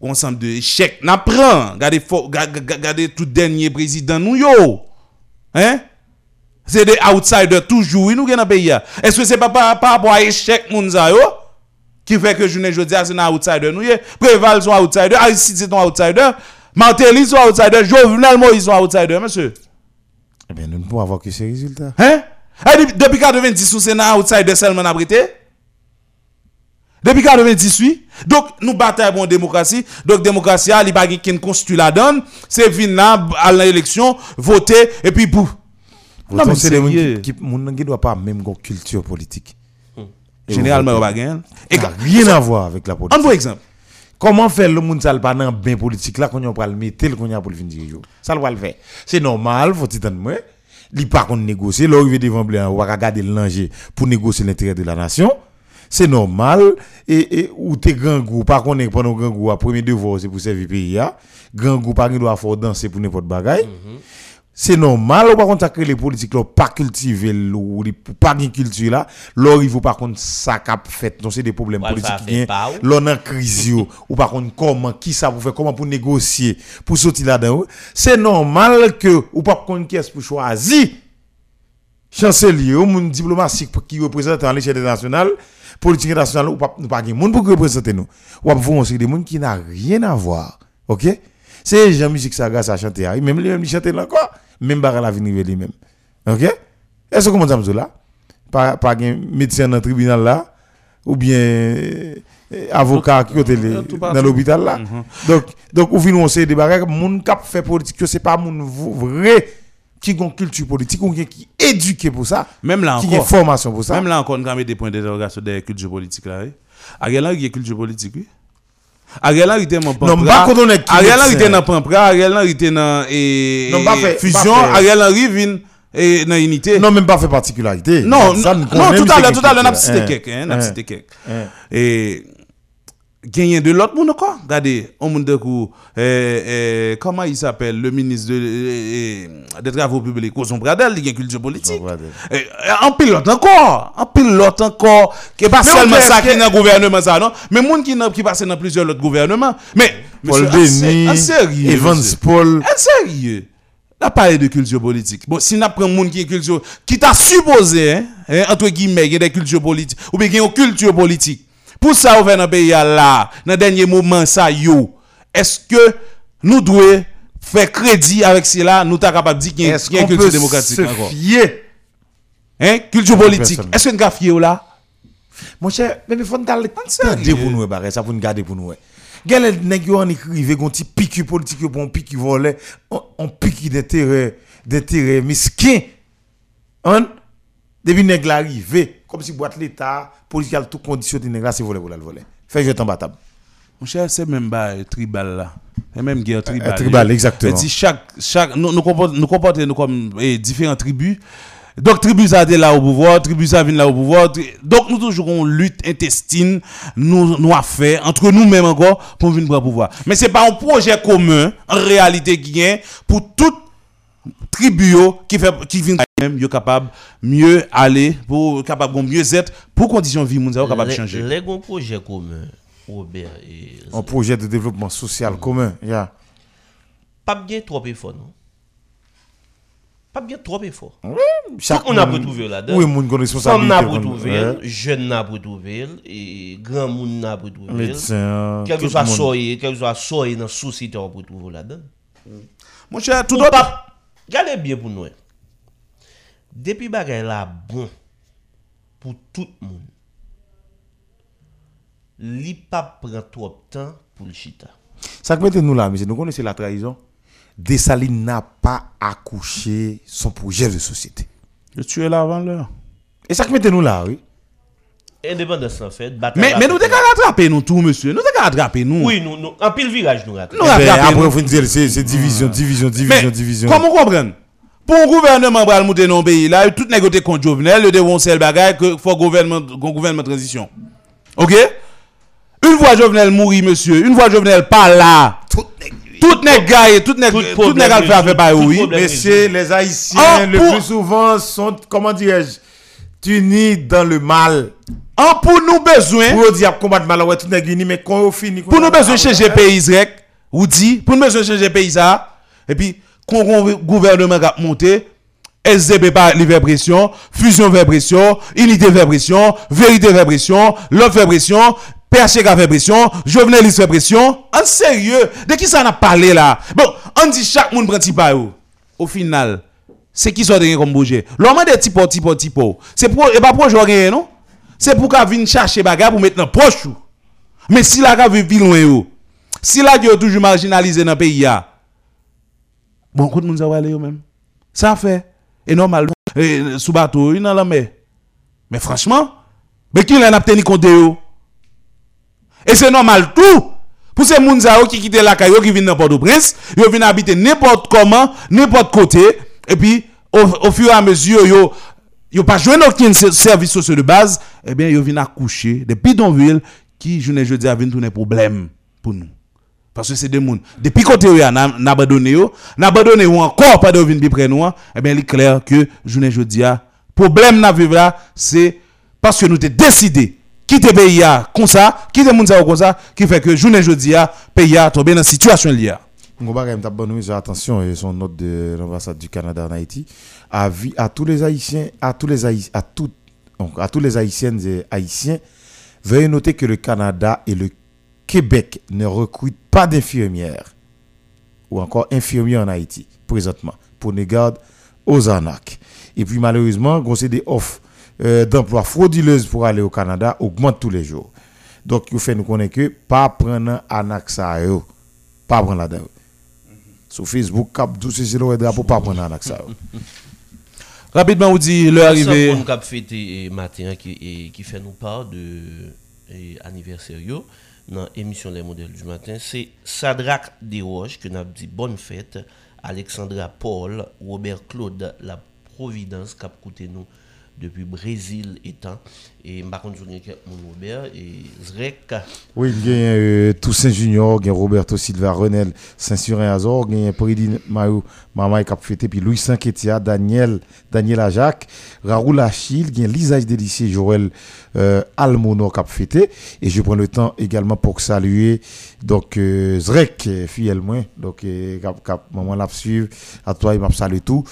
ensemble de échecs n'a prend, regardez fo- ga- ga- ga- regardez tout dernier président nous yo. Hein? C'est des outsiders toujours oui, nous dans pays. Est-ce que c'est pas par rapport à échec moun sa yo qui fait que journée jodi a c'est un outsider nous Préval sont outsider, Aristide c'est un outsider, Martelly sont outsider, Jovenel Moïse sont outsider monsieur. Eh bien, nous ne pouvons avoir que ces résultats. Hein? Eh, depuis- depuis 90 ou c'est un outsider seulement abrité? Depuis 90 oui. Donc nous bataillons pour la démocratie. Donc démocratie a li pa gen ken constitue la donne, c'est là à l'élection, voter et puis pouf. Non, mais c'est des gens qui ne doivent pas même une culture politique. Et Généralement. Et Et rien à voir avec la politique. Un bon exemple. Comment faire le monde ça le pas dans bien politique? Là qu'on y a pas le mettre le qu'on y a pour le finir. Ça le va le faire. C'est normal, faut t'entendre moi. Li pas qu'on négocier, l'arrivé devant blanc, on va regarder le danger pour négocier l'intérêt de la nation. C'est normal et, et ou t'es grand goût pas qu'on est pendant grand goût à premier devoir c'est pour servir pays là. Grand goût pas qu'il doit faire danser pour n'importe bagaille. C'est normal, ou par contre, ça crée les politiques, là, pas cultiver, ou pas une culture là, là, il faut par contre, ça cap fait, donc c'est des problèmes politiques qui là, dans crise, ou par contre, comment, qui ça pour faire, comment pour négocier, pour sortir là-dedans, c'est normal que, ou pas contre qui est-ce pour choisir, chancelier, ou moun diplomatique qui représente à l'échelle internationale, politique internationale, ou pas, nous pas moun pour représenter nous. Ou vous, c'est des moun qui n'a rien à voir. OK? C'est Jean musique ça grâce à chanter. hein. Même lui même il chante là encore, même barre la venir lui même. OK? Est-ce que comment ça me là? Pas pas gen médecin dans le tribunal là ou bien euh, avocat qui pas dans l'hôpital là. Mhm. Donc donc ou vinn on sait des bagages moun k'ap fait politique que c'est pas moun vrai qui ont culture politique ou qui éduqué pour ça. Même là qui encore. formation pour ça. Même là encore, on a des points d'interrogation des cultures politiques là. oui. Ariel Henry est culture politique, oui. Ariel Henry était dans Non, qui Ariel Henry était dans Pampra, Ariel Henry était dans Non, fusion. Ariel Henry vient et dans unité. Non, même pas fait particularité. Non, non, connaît, tout à l'heure, tout à l'heure, on a quelque cité hein, on a Hein. cité quelques. Hein. Et gagner de l'autre monde encore. Regardez, on monde de coup, euh, euh, comment il s'appelle, le ministre de, euh, des Travaux publics, Ozon Bradel, il y a une culture politique. En pilote encore, en pilote encore, qui pas seulement ça qui est dans le gouvernement, ça, non, mais monde qui, qui passe dans plusieurs autres gouvernements. Mais, Paul Denis, en sérieux. Evans. Paul. En sérieux. La parlé de culture politique. Bon, si nous prenons monde qui est culture, qui t'a supposé, hein, hein, entre guillemets, il y a des cultures politiques, ou bien il y a une culture politique. Pour ça, on va dans le pays là, dans le dernier moment, ça, yo, est-ce que nous devons faire crédit avec cela, nous sommes capables de dire qu'il y a une culture peut démocratique se encore? fier? Hein, culture politique. Est-ce qu'on a fier là? Mon cher, mais il faut nous garder pour nous, ça pour nous garder pour nous. Quel est nèg yo en écrivait gon ti piqûre politique un piqûre volé, on on piqûre d'intérêt, d'intérêt miskin. On depuis arrivé comme si boîte l'état, politique a tout conditionné nèg là c'est voler voler voler. Fait jeter en batable. Mon cher, c'est même pas tribal là. C'est même guerre tribale. Euh, tribal, exactement. Dit chaque, chaque, nous, nous comportons nous comme eh, différentes tribus. Donc, tribus ça été là au pouvoir, tribus ça vient là au pouvoir. Donc, nous toujours une lutte intestine, nous, nous à faire entre nous-mêmes encore pour venir le pouvoir. Mais c'est pas un projet commun, en réalité, qui est pour toute tribu qui fait, qui vient même, yo capable mieux aller, pour capable mieux être, pour conditions de vie, moun, capable changer. Les gros projets communs, Robert et Un projet de développement social commun, yeah. pas bien trop effort, non? Pas bien trop effort. chaque on a monde- retrouvé là-dedans. oui, moun gon responsabilité n'a kon- retrouvé, jeune n'a retrouvé, et grand monde n'a retrouvé. Médecin, Quel que soit monde. soyez, quel que soit soyez dans société, on retrouve là-dedans. Mon cher, tout pas- Regardez bien pour nous. Depuis bagay là bon pour tout le monde. Li pas prend trop de temps pour le chita. Ça que mettez nous là, monsieur, nous connaissons la trahison? Dessalines n'a pas accouché son projet de société. Le tuer là avant l'heure. Et ça qui mettait nous là, oui. Indépendance en fait. bataille Mais, mais nous devons rattraper nous tout, monsieur. Nous devons rattraper nous. Oui, nous, nous, en pile virage, nous rattrapons. Nous Eh ben, rattraper après, de dire, c'est c'est division, division, division, Mais, division. Comment comprendre? Pour gouvernement pour monter dans le pays, là, tout négocié contre Jovenel, le devons seul bagage que faut gouvernement, un gouvernement de transition. OK? Une fois Jovenel mourit, monsieur, une fois Jovenel pas là, tout n'est gars, tout n'est tout n'est fait par oui. Messieurs, les Haïtiens, Ah, le pour- plus souvent, sont, comment dirais-je, unis dans le mal. En pour nous besoin. Pour dire combattre mal, ouais, tout n'est unis, mais quand on finit. Pour nous besoin de changer pays rek, ou dit, pour nous besoin de changer pays ça, et puis, un gouvernement va monter, SDB par livre pression, fusion vers pression, unité vers pression, vérité vers pression, l'autre vers pression, PHK fait pression, Jovenel fait pression. En sérieux, de qui ça n'a parlé là? Bon, on dit chaque monde prend pas. Au final, c'est qui sont de comme bouger? L'homme des typos, typos, typos. C'est pour, et pas pour jouer non? C'est pour qu'à venir chercher bagarre pour mettre dans poche. Mais si la gars veut vivre loin si la gars toujours marginalisé dans le pays bon, coup de va aller yo même. Ça fait. Et normal, et, sous bateau, il dans la mer. Mais franchement, mais qui l'a compte de yo? Et c'est normal tout. Pour ces yo qui quittent la caillou, qui viennent dans Port-au-Prince, ils viennent habiter n'importe comment, n'importe côté, et puis au, fur et à mesure, yo, yo pas joué aucun ser- service social de base, eh bien, yo viennent accoucher des bidonvilles qui, je ne jeudi, à venir tourner problème pour nous. Parce que c'est des gens. Depuis côté n'a n'a abandonné yo, n'a abandonné ou encore pas de venir près nous, hein, eh bien, il est clair que, je ne jeudi, problème n'a vivre là, c'est parce que nous t'ai décidé quitter le pays là, comme ça, quitter moun ça comme ça, qui fait que, journée jeudi, pays a tombé dans une situation liée. On va quand attention, et son note de l'ambassade du Canada en Haïti, à, à tous les Haïtiens, à tous les Haïtiens, à, tout- à tous les Haïtiennes et Haïtiens, veuillez noter que le Canada et le Québec ne recrutent pas d'infirmières ou encore infirmiers en Haïti, présentement, pour ne garde aux arnaques. Et puis malheureusement, on des offres euh, d'emploi frauduleuses pour aller au Canada augmentent tous les jours. Donc, il fait nous connaître que pas prendre arnaque ça, yo. pas prendre là-dedans. Sur Facebook, cap 12 c'est le drapeau, pas prendre arnaque ça. Rapidement, vous dit, l'heure arrivée. Nous avons fêté matin qui, eh, qui fait nous part de eh, anniversaire yo, dans l'émission Les modèles du matin. C'est Sadrak Desroches que nous dit bonne fête. Alexandra Paul, Robert Claude, La Providence qui a coûté nous depuis Brésil étant. Et par contre, mon Robert et Zrek. Oui, il y a euh, Toussaint Junior, il y a Roberto Silva, Renel, Saint-Surin Azor, il y a Prédine Mayo, Mama qui a fêté, puis Louis Saint-Kétia, Daniel, Daniel Ajac, Raoul Achille, il y a Joël euh, Almono fêté. Et je prends le temps également pour saluer donc euh, Zrek, euh, fille moins, donc euh, cap, maman l'a suivre, à toi il m'a salué tout.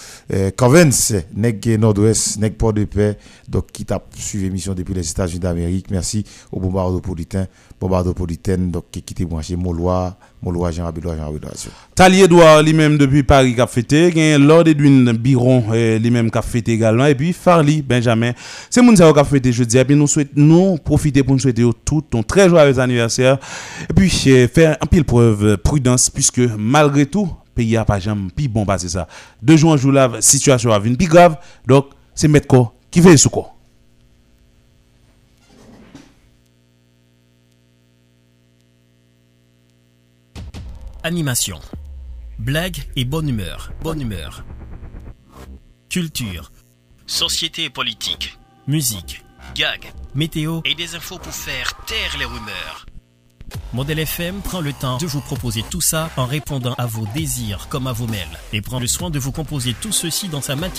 Covens, Neg Nord-Ouest, Neg Port-de-Paix, donc qui t'a suivi l'émission depuis les États-Unis d'Amérique. Merci au Bombardopolitain, Bombardopolitaine, donc qui qui branché Molois, Molois, Jean Abidois, Jean Abidois. Tali Edouard lui-même depuis Paris qui a fêté, Lord Edwin Biron euh, lui-même qui a fêté également et puis Farli Benjamin. C'est yo qui a fêté jeudi et puis nous souhaitons profiter pour nous souhaiter tout un très joyeux anniversaire et puis euh, faire un pile preuve euh, prudence puisque malgré tout pays a pas jamais pi bon ça. De jour en jour la situation a venir plus grave donc c'est mettre quoi qui veille sous quoi. Animation. Blague et bonne humeur. Bonne humeur. Culture. Société et politique. Musique. Gag. Météo et des infos pour faire taire les rumeurs. Modèle FM prend le temps de vous proposer tout ça en répondant à vos désirs comme à vos mails et prend le soin de vous composer tout ceci dans sa matinée.